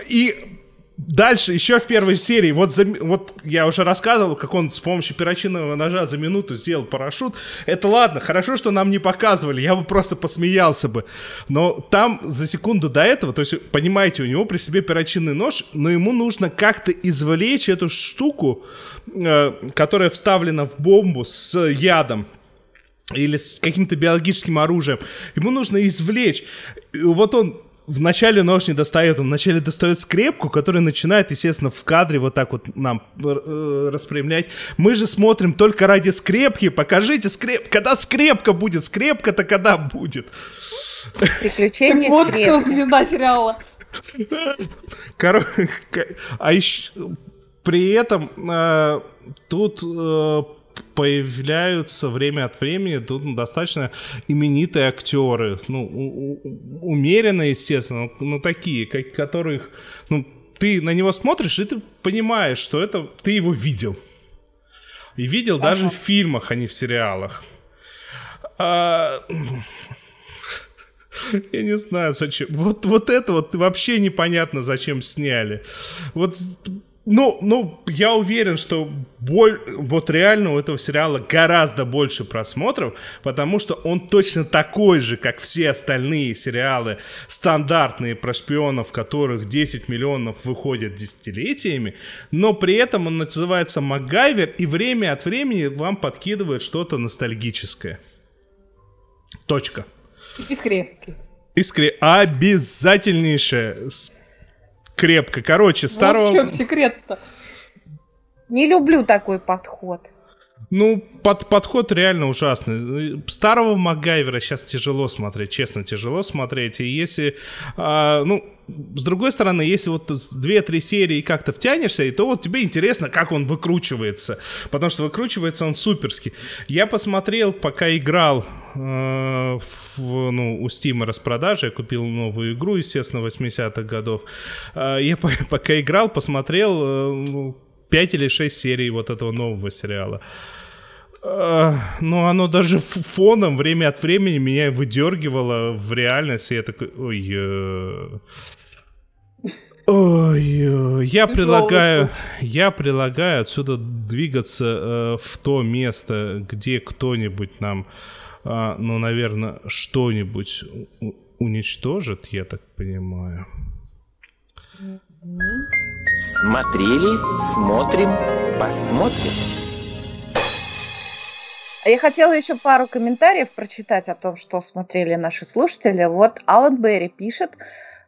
И дальше, еще в первой серии, вот, за вот я уже рассказывал, как он с помощью перочинного ножа за минуту сделал парашют. Это ладно, хорошо, что нам не показывали, я бы просто посмеялся бы. Но там за секунду до этого, то есть, понимаете, у него при себе перочинный нож, но ему нужно как-то извлечь эту штуку, э, которая вставлена в бомбу с ядом или с каким-то биологическим оружием. Ему нужно извлечь. Вот он вначале нож не достает, он вначале достает скрепку, которая начинает, естественно, в кадре вот так вот нам э, распрямлять. Мы же смотрим только ради скрепки. Покажите скреп... Когда скрепка будет? Скрепка-то когда будет? Приключения Вот скрепки. кто звезда сериала. Короче, а еще при этом э, тут э, появляются время от времени тут достаточно именитые актеры, ну у- у- умеренно, естественно, но такие, как, которых, ну ты на него смотришь и ты понимаешь, что это ты его видел, и видел даже в фильмах, а не в сериалах. А, Я не знаю, зачем. Вот, вот это вот вообще непонятно, зачем сняли. Вот, ну, ну, я уверен, что боль, вот реально у этого сериала гораздо больше просмотров, потому что он точно такой же, как все остальные сериалы, стандартные про шпионов, которых 10 миллионов выходят десятилетиями, но при этом он называется МакГайвер, и время от времени вам подкидывает что-то ностальгическое. Точка. И скрепки. Искре обязательнейшая скрепка. Короче, старого... Вот в чем секрет-то. Не люблю такой подход. Ну, под, подход реально ужасный. Старого Макгайвера сейчас тяжело смотреть, честно, тяжело смотреть. И если, а, ну, с другой стороны, если вот с две-три серии как-то втянешься, то вот тебе интересно, как он выкручивается. Потому что выкручивается он суперски. Я посмотрел, пока играл э, в, ну, у Стима распродажи, я купил новую игру, естественно, 80-х годов. Э, я по- пока играл, посмотрел э, ну, 5 или 6 серий вот этого нового сериала. Э, Ну, оно даже фоном время от времени меня выдергивало в реальность, и я такой, ой, э, ой, э, я Ты предлагаю, я предлагаю отсюда двигаться э, в то место, где кто-нибудь нам, а, ну, наверное, что-нибудь уничтожит, я так понимаю. Смотрели, смотрим, посмотрим. А я хотела еще пару комментариев прочитать о том, что смотрели наши слушатели. Вот Алан Берри пишет,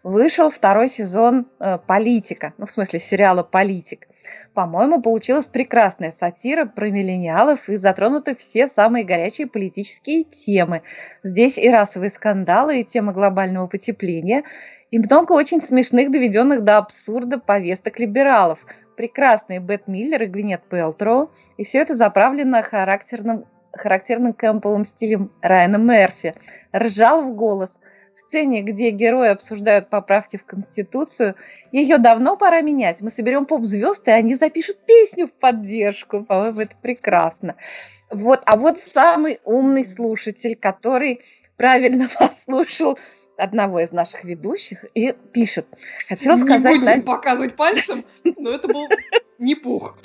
вышел второй сезон э, «Политика», ну, в смысле, сериала «Политик». По-моему, получилась прекрасная сатира про миллениалов и затронуты все самые горячие политические темы. Здесь и расовые скандалы, и тема глобального потепления, и много очень смешных, доведенных до абсурда повесток либералов. Прекрасные Бет Миллер и Гвинет Пелтроу, и все это заправлено характерным характерным кэмповым стилем Райана Мерфи. Ржал в голос – сцене, где герои обсуждают поправки в Конституцию, ее давно пора менять. Мы соберем поп-звезд, и они запишут песню в поддержку. По-моему, это прекрасно. Вот. А вот самый умный слушатель, который правильно послушал одного из наших ведущих и пишет. Хотела сказать... Не будем на... показывать пальцем, но это был не пух.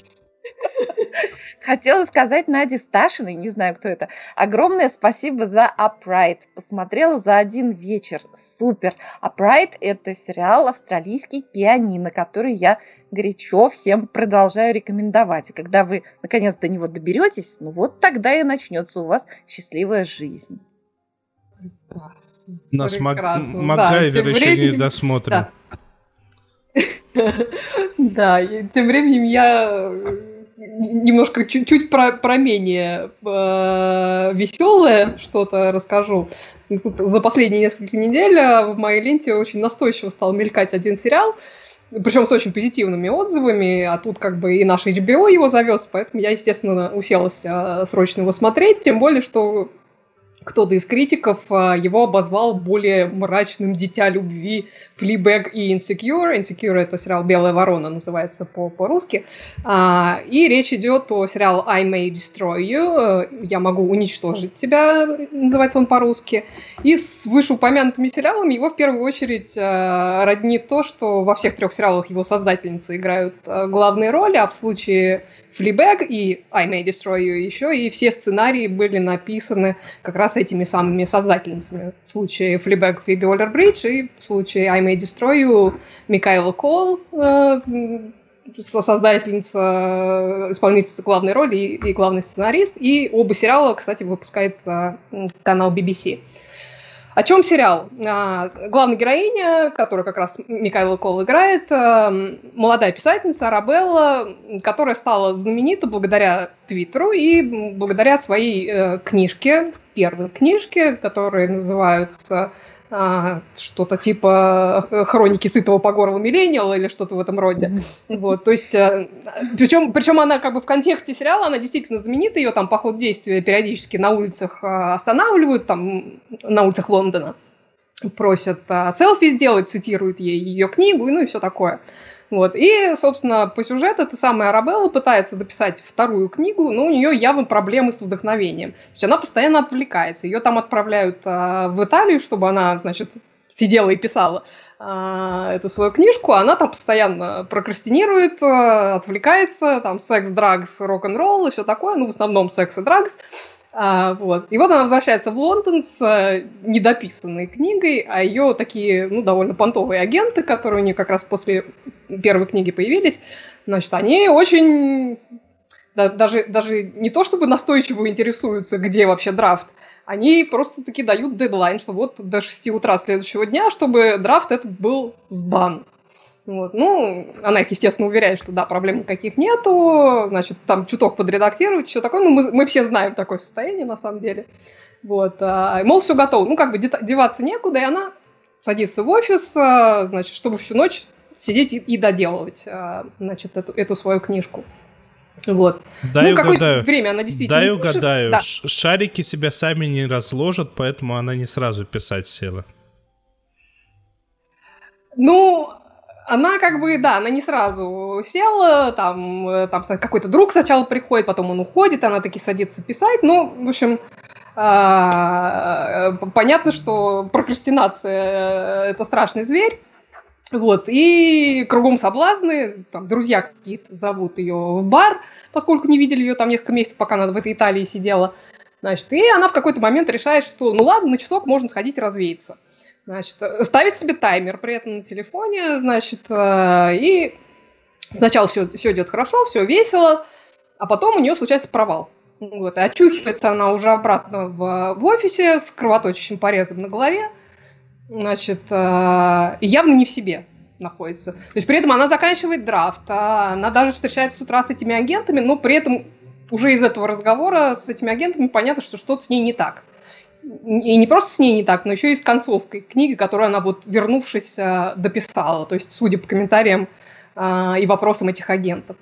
Хотела сказать Наде Сташиной, не знаю, кто это, огромное спасибо за Upright. Посмотрела за один вечер. Супер. Upright – это сериал австралийский пианино, который я горячо всем продолжаю рекомендовать. И когда вы наконец до него доберетесь, ну вот тогда и начнется у вас счастливая жизнь. Нас Макгайвер да, еще временем... не досмотрен. Да. да, тем временем я немножко чуть-чуть про, про менее э, веселое что-то расскажу. Тут за последние несколько недель э, в моей ленте очень настойчиво стал мелькать один сериал, причем с очень позитивными отзывами, а тут как бы и наш HBO его завез, поэтому я, естественно, уселась э, срочно его смотреть, тем более, что кто-то из критиков а, его обозвал более мрачным «Дитя любви» Fleabag и Insecure. Insecure — это сериал «Белая ворона» называется по- по-русски. А, и речь идет о сериале I May Destroy You. «Я могу уничтожить тебя» называется он по-русски. И с вышеупомянутыми сериалами его в первую очередь а, роднит то, что во всех трех сериалах его создательницы играют главные роли, а в случае Fleabag и I May Destroy You еще, и все сценарии были написаны как раз этими самыми создательницами. В случае Fleabag Фиби Уоллер-Бридж и в случае I May Destroy You Микаэла Кол, э, создательница, исполнительница главной роли и, и главный сценарист. И оба сериала, кстати, выпускает э, канал BBC. О чем сериал? А, главная героиня, которую как раз Микаэла Кол играет, а, молодая писательница Арабелла, которая стала знаменита благодаря Твиттеру и благодаря своей э, книжке, первой книжке, которые называются а, что-то типа э, хроники сытого по горлу или что-то в этом роде. Вот, то есть, причем, э, причем она как бы в контексте сериала, она действительно знаменита, ее там по ходу действия периодически на улицах а, останавливают, там на улицах Лондона просят а, селфи сделать, цитируют ей ее книгу, ну и все такое. Вот. И, собственно, по сюжету эта самая Арабелла пытается дописать вторую книгу, но у нее явно проблемы с вдохновением. То есть она постоянно отвлекается. Ее там отправляют а, в Италию, чтобы она, значит, сидела и писала а, эту свою книжку, она там постоянно прокрастинирует, а, отвлекается, там секс, драгс, рок-н-ролл и все такое, ну, в основном секс и драгс. А, вот. И вот она возвращается в Лондон с э, недописанной книгой, а ее такие, ну, довольно понтовые агенты, которые у нее как раз после первой книги появились, значит, они очень да, даже, даже не то чтобы настойчиво интересуются, где вообще драфт, они просто таки дают дедлайн, что вот до 6 утра следующего дня, чтобы драфт этот был сдан. Вот. Ну, она их, естественно, уверяет, что да, проблем никаких нету, значит, там чуток подредактировать, все такое. Ну, мы, мы все знаем такое состояние, на самом деле. Вот. А, мол, все готово. Ну, как бы деваться некуда, и она садится в офис, а, значит, чтобы всю ночь сидеть и, и доделывать, а, значит, эту, эту свою книжку. Вот. Дай ну, угадаю. время она действительно Дай угадаю. Да. Шарики себя сами не разложат, поэтому она не сразу писать села. Ну, она как бы, да, она не сразу села, там, э, там какой-то друг сначала приходит, потом он уходит, она таки садится писать, ну, в общем, а, э, понятно, что прокрастинация – это страшный зверь, вот, и кругом соблазны, там, друзья какие-то зовут ее в бар, поскольку не видели ее там несколько месяцев, пока она в этой Италии сидела, значит, и она в какой-то момент решает, что, ну ладно, на часок можно сходить развеяться. Значит, э, ставить себе таймер при этом на телефоне, значит, э, и сначала все, все идет хорошо, все весело, а потом у нее случается провал. Вот, и очухивается она уже обратно в, в офисе с кровоточащим порезом на голове. значит, э, явно не в себе находится. То есть при этом она заканчивает драфт, а она даже встречается с утра с этими агентами, но при этом уже из этого разговора с этими агентами понятно, что что-то с ней не так. И не просто с ней не так, но еще и с концовкой книги, которую она вот, вернувшись, э, дописала. То есть, судя по комментариям э, и вопросам этих агентов.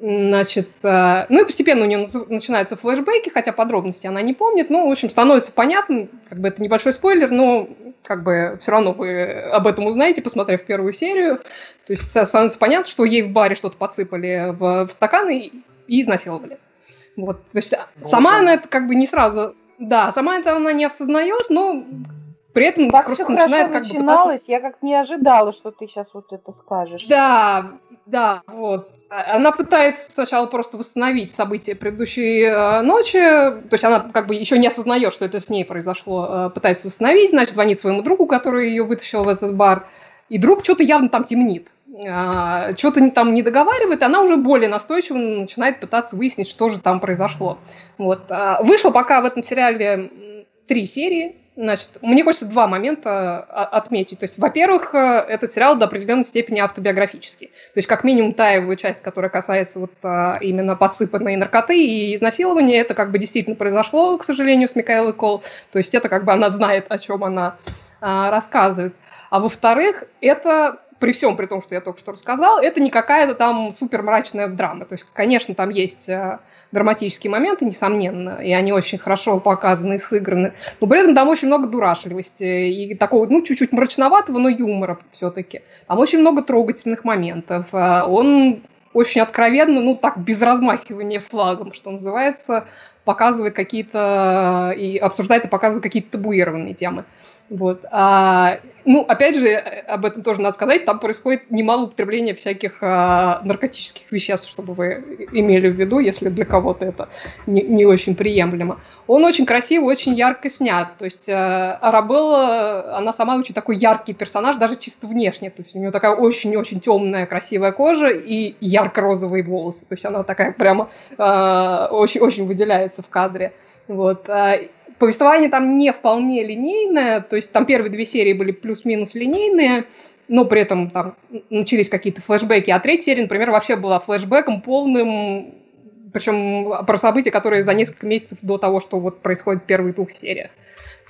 Значит, э, ну и постепенно у нее начинаются флешбеки, хотя подробности она не помнит, но, в общем, становится понятно, как бы это небольшой спойлер, но как бы все равно вы об этом узнаете, посмотрев первую серию. То есть становится понятно, что ей в баре что-то подсыпали в, в стаканы и, и изнасиловали. Вот, то есть Боже. сама она это как бы не сразу, да, сама это она не осознает, но при этом так просто все начинает как начиналось, пытаться... я как не ожидала, что ты сейчас вот это скажешь. Да, да, вот. Она пытается сначала просто восстановить события предыдущей э, ночи, то есть она как бы еще не осознает, что это с ней произошло, э, пытается восстановить, значит, звонит своему другу, который ее вытащил в этот бар, и друг что-то явно там темнит, что-то там не договаривает, она уже более настойчиво начинает пытаться выяснить, что же там произошло. Вот. А вышло пока в этом сериале три серии, Значит, мне хочется два момента а, отметить. То есть, во-первых, э, этот сериал до определенной степени автобиографический. То есть, как минимум, та его часть, которая касается вот а, именно подсыпанной наркоты и изнасилования, это как бы действительно произошло, к сожалению, с Микаэлой Кол. То есть, это как бы она знает, о чем она а, рассказывает. А во-вторых, это при всем при том, что я только что рассказал, это не какая-то там супер мрачная драма. То есть, конечно, там есть э, драматические моменты, несомненно, и они очень хорошо показаны и сыграны, но при этом там очень много дурашливости и такого, ну, чуть-чуть мрачноватого, но юмора все-таки. Там очень много трогательных моментов. Э, он очень откровенно, ну, так, без размахивания флагом, что называется, показывает какие-то и обсуждает и показывает какие-то табуированные темы. Вот. А, ну, опять же, об этом тоже надо сказать, там происходит немало употребления всяких а, наркотических веществ, чтобы вы имели в виду, если для кого-то это не, не очень приемлемо. Он очень красиво, очень ярко снят. То есть а, Арабелла, она сама очень такой яркий персонаж, даже чисто внешне. То есть у нее такая очень-очень темная, красивая кожа и ярко-розовые волосы. То есть она такая прямо очень-очень выделяется в кадре. Вот. Повествование там не вполне линейное, то есть там первые две серии были плюс-минус линейные, но при этом там начались какие-то флешбеки, а третья серия, например, вообще была флешбеком полным, причем про события, которые за несколько месяцев до того, что вот происходит в первых двух сериях.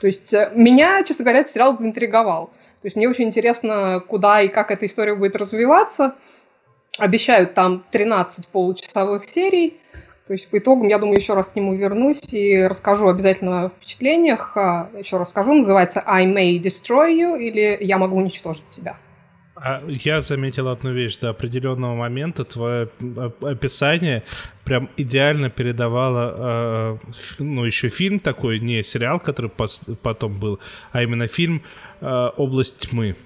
То есть э, меня, честно говоря, этот сериал заинтриговал. То есть мне очень интересно, куда и как эта история будет развиваться. Обещают там 13 получасовых серий. То есть по итогам, я думаю, еще раз к нему вернусь и расскажу обязательно о впечатлениях. А, еще расскажу, называется I may destroy you или Я могу уничтожить тебя. А я заметил одну вещь. До определенного момента твое описание прям идеально передавало, э, ну, еще фильм такой, не сериал, который потом был, а именно фильм «Область тьмы»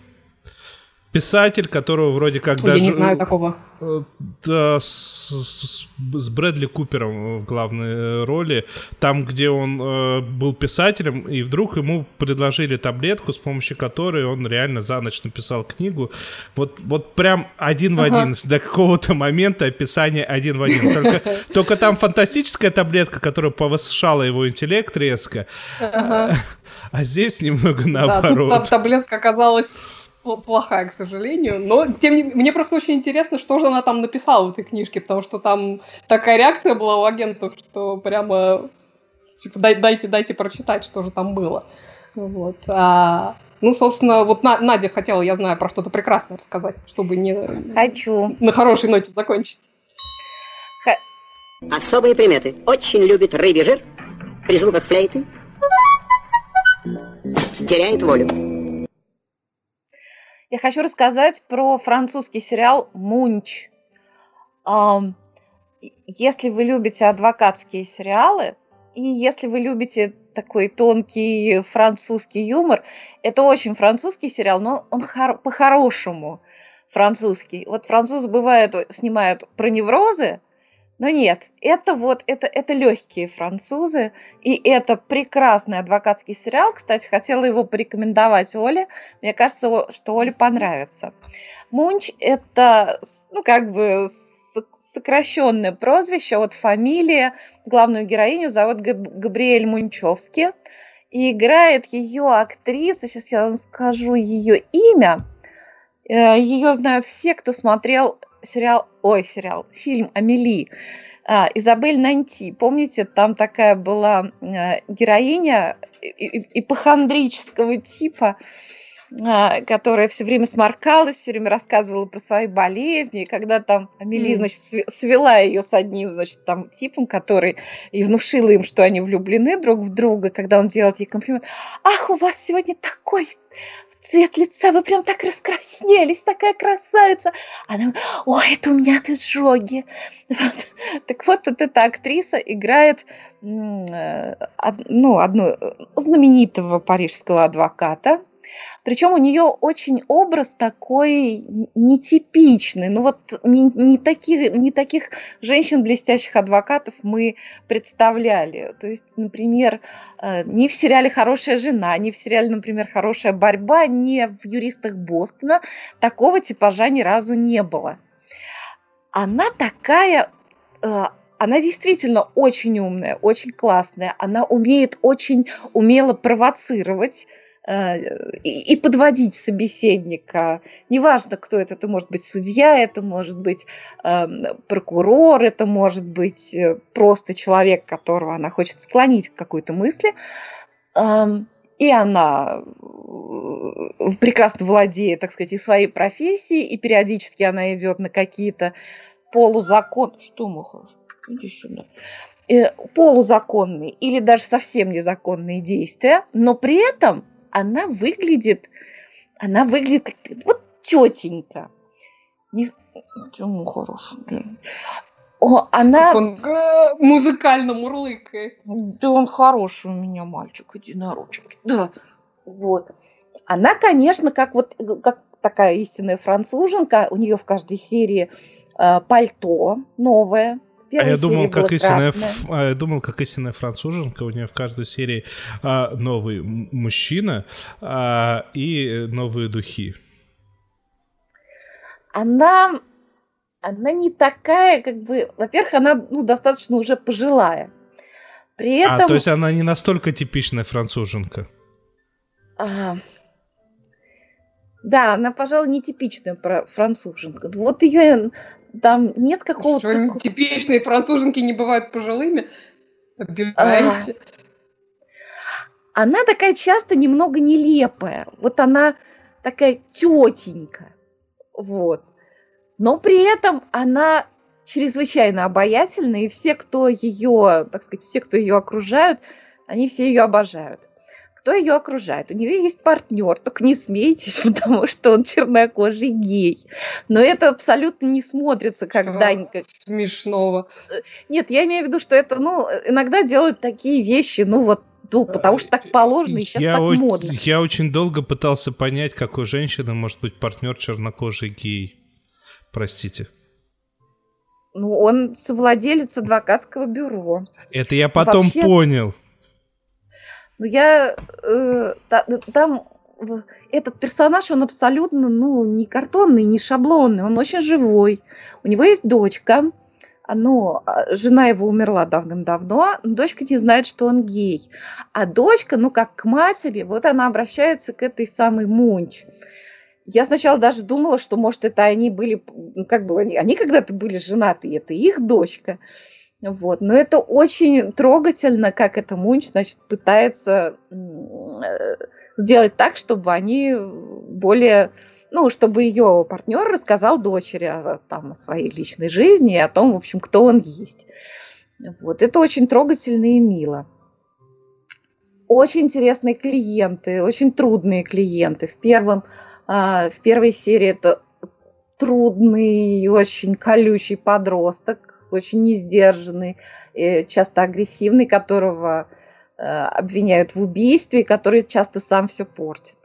писатель, которого вроде как Я даже... Я не знаю такого. Э, да, с, с, с Брэдли Купером в главной роли. Там, где он э, был писателем, и вдруг ему предложили таблетку, с помощью которой он реально за ночь написал книгу. Вот, вот прям один ага. в один. До какого-то момента описание один в один. Только, только там фантастическая таблетка, которая повышала его интеллект резко. Ага. А здесь немного наоборот. Да, тут таблетка оказалась плохая, к сожалению. Но тем не мне просто очень интересно, что же она там написала в этой книжке, потому что там такая реакция была у агентов, что прямо типа дай, дайте, дайте прочитать, что же там было. Вот. А, ну, собственно, вот Надя хотела, я знаю, про что-то прекрасное рассказать, чтобы не Хочу. на хорошей ноте закончить. Х... Особые приметы. Очень любит рыбий жир при звуках флейты. Теряет волю. Я хочу рассказать про французский сериал «Мунч». Если вы любите адвокатские сериалы, и если вы любите такой тонкий французский юмор, это очень французский сериал, но он хор- по-хорошему французский. Вот французы бывают, снимают про неврозы, но нет, это вот, это, это легкие французы, и это прекрасный адвокатский сериал. Кстати, хотела его порекомендовать Оле. Мне кажется, что Оле понравится. Мунч – это, ну, как бы сокращенное прозвище от фамилии. Главную героиню зовут Габриэль Мунчевский. И играет ее актриса, сейчас я вам скажу ее имя. Э, ее знают все, кто смотрел сериал, ой, сериал, фильм «Амели». А, Изабель Нанти, помните, там такая была э, героиня ипохондрического типа, а, которая все время сморкалась, все время рассказывала про свои болезни, и когда там Амели, значит, свела ее с одним, значит, там типом, который и внушила им, что они влюблены друг в друга, когда он делает ей комплимент. Ах, у вас сегодня такой цвет лица, вы прям так раскраснелись, такая красавица. Она, ой, это у меня от изжоги. Так вот, вот эта актриса играет э, ну, одну э, знаменитого парижского адвоката, причем у нее очень образ такой нетипичный. Ну вот не, не, таких, не таких женщин, блестящих адвокатов мы представляли. То есть, например, э, не в сериале «Хорошая жена», не в сериале, например, «Хорошая борьба», не в «Юристах Бостона» такого типажа ни разу не было. Она такая э, она действительно очень умная, очень классная. Она умеет очень умело провоцировать Э, и, подводить собеседника. Неважно, кто это, это может быть судья, это может быть э, прокурор, это может быть э, просто человек, которого она хочет склонить к какой-то мысли. Э, и она э, прекрасно владеет, так сказать, и своей профессией, и периодически она идет на какие-то полузакон... Что, хороший? Иди сюда полузаконные или даже совсем незаконные действия, но при этом она выглядит, она выглядит как вот тетенька. Не, Чему хорошо. О, она... Он э, музыкально мурлыкает. Да он хороший у меня мальчик, единоручки. Да, вот. Она, конечно, как вот как такая истинная француженка, у нее в каждой серии э, пальто новое, а я думал, как истинная, а я думал, как истинная француженка, у нее в каждой серии а, новый мужчина а, и новые духи. Она, она не такая, как бы, во-первых, она ну, достаточно уже пожилая. При этом... А, то есть она не настолько типичная француженка. А, да, она, пожалуй, не типичная француженка. Вот ее там нет какого-то... Что, типичные француженки не бывают пожилыми? Обижаете? Она такая часто немного нелепая. Вот она такая тетенька. Вот. Но при этом она чрезвычайно обаятельна, и все, кто ее, так сказать, все, кто ее окружают, они все ее обожают кто ее окружает. У нее есть партнер, только не смейтесь, потому что он чернокожий гей. Но это абсолютно не смотрится как Что Данька. Смешного. Э, нет, я имею в виду, что это, ну, иногда делают такие вещи, ну вот ну, потому что так положено, и сейчас я так о- модно. Я очень долго пытался понять, какой женщины может быть партнер чернокожий гей. Простите. Ну, он совладелец адвокатского бюро. Это я потом Вообще... понял. Но я э, там этот персонаж, он абсолютно, ну, не картонный, не шаблонный, он очень живой. У него есть дочка, ну, жена его умерла давным-давно, но дочка не знает, что он гей. А дочка, ну, как к матери, вот она обращается к этой самой Мунч. Я сначала даже думала, что, может, это они были, ну, как бы, они, они когда-то были женаты, и это их дочка. Вот. Но это очень трогательно, как эта Мунч, значит, пытается э, сделать так, чтобы они более, ну, чтобы ее партнер рассказал дочери о, там, о своей личной жизни и о том, в общем, кто он есть. Вот. Это очень трогательно и мило. Очень интересные клиенты, очень трудные клиенты. В, первом, а, в первой серии это трудный, очень колючий подросток, очень несдержанный, часто агрессивный, которого э, обвиняют в убийстве, который часто сам все портит.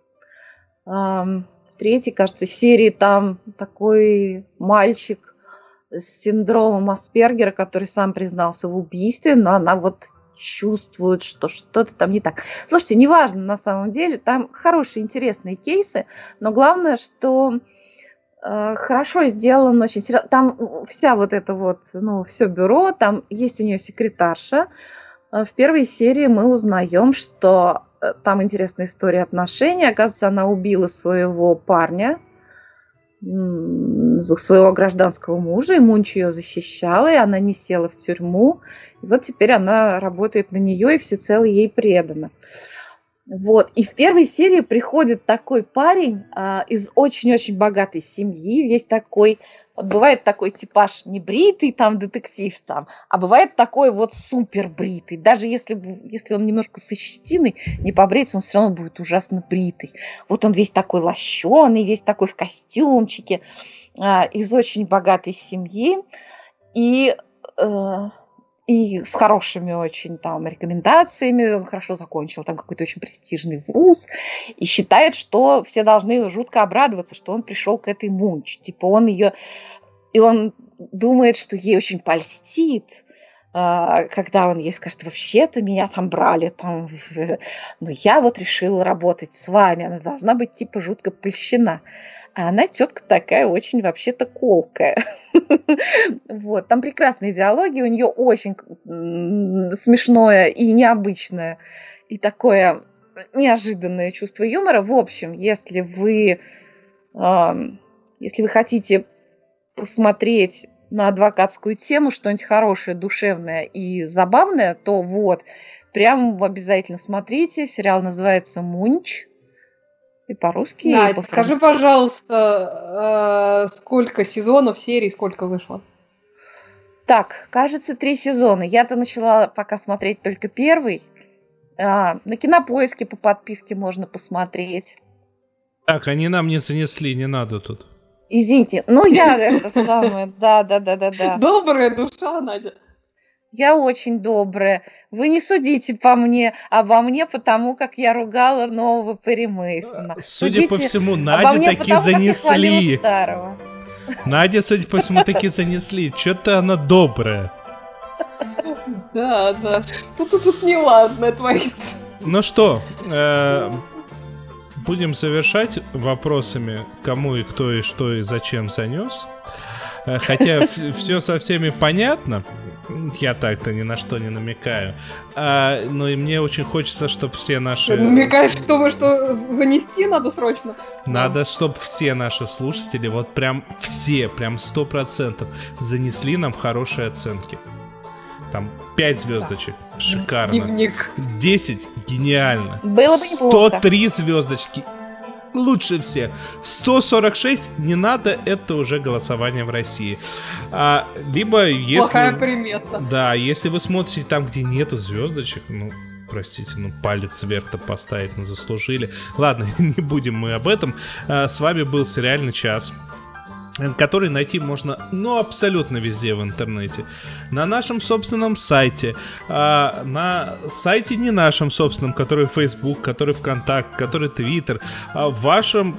В третьей, кажется, серии там такой мальчик с синдромом Аспергера, который сам признался в убийстве, но она вот чувствует, что что-то там не так. Слушайте, неважно на самом деле, там хорошие, интересные кейсы, но главное, что Э, хорошо сделан, очень Там вся вот эта вот, ну, все бюро, там есть у нее секретарша. Э, в первой серии мы узнаем, что э, там интересная история отношений. Оказывается, она убила своего парня, своего гражданского мужа, и Мунч ее защищала, и она не села в тюрьму. И вот теперь она работает на нее и всецело ей предана. Вот. И в первой серии приходит такой парень а, из очень-очень богатой семьи, весь такой вот бывает такой типаж не бритый там детектив там, а бывает такой вот супер бритый. Даже если, если он немножко со щетиной, не побриться, он все равно будет ужасно бритый. Вот он весь такой лощеный, весь такой в костюмчике, а, из очень богатой семьи. И э, и с хорошими очень там рекомендациями, он хорошо закончил там какой-то очень престижный вуз, и считает, что все должны жутко обрадоваться, что он пришел к этой Мунч. Типа он ее... И он думает, что ей очень польстит, а, когда он ей скажет, вообще-то меня там брали, там, но я вот решила работать с вами, она должна быть типа жутко польщена. А она тетка такая очень вообще-то колкая. Вот, там прекрасные диалоги, у нее очень смешное и необычное, и такое неожиданное чувство юмора. В общем, если вы, если вы хотите посмотреть на адвокатскую тему что-нибудь хорошее, душевное и забавное, то вот, прям обязательно смотрите. Сериал называется «Мунч». И по-русски, да, и по скажи, пожалуйста, э, сколько сезонов, серий, сколько вышло? Так, кажется, три сезона. Я-то начала пока смотреть только первый. А, на кинопоиске по подписке можно посмотреть. Так, они нам не занесли, не надо тут. Извините, ну я это самое, да, да, да, да, да. Добрая душа, Надя. Я очень добрая. Вы не судите по мне, обо мне, потому как я ругала нового Перемейсона. Судя Судите по всему, Надя таки потому, занесли. Надя, судя по всему, таки занесли. Что-то она добрая. Да, да. Что-то тут неладное творится. Ну что, э, будем завершать вопросами, кому и кто и что и зачем занес. Э, хотя все со всеми понятно, я так-то ни на что не намекаю. А, но и мне очень хочется, чтобы все наши... Намекаешь, что что занести надо срочно? Надо, чтобы все наши слушатели, вот прям все, прям сто процентов занесли нам хорошие оценки. Там 5 звездочек. Да. Шикарно. Дневник. 10 гениально. Было бы неплохо. 103 звездочки лучше всех. 146 не надо, это уже голосование в России. А, либо если... Плохая примета. Да, если вы смотрите там, где нету звездочек, ну, простите, ну палец вверх-то поставить, ну заслужили. Ладно, не будем мы об этом. А, с вами был сериальный час который найти можно, ну, абсолютно везде в интернете. На нашем собственном сайте, а, на сайте не нашем собственном, который Facebook, который ВКонтакт, который Twitter, а в вашем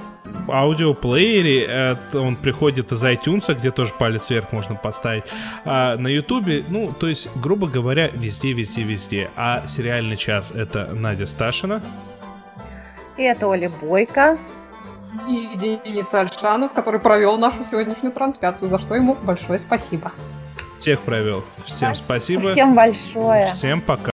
аудиоплеере, э, он приходит из iTunes, где тоже палец вверх можно поставить, а на YouTube, ну, то есть, грубо говоря, везде, везде, везде. А сериальный час это Надя Сташина. И это Оля Бойко и Денис Альшанов, который провел нашу сегодняшнюю трансляцию, за что ему большое спасибо. Всех провел. Всем спасибо. Всем большое. Всем пока.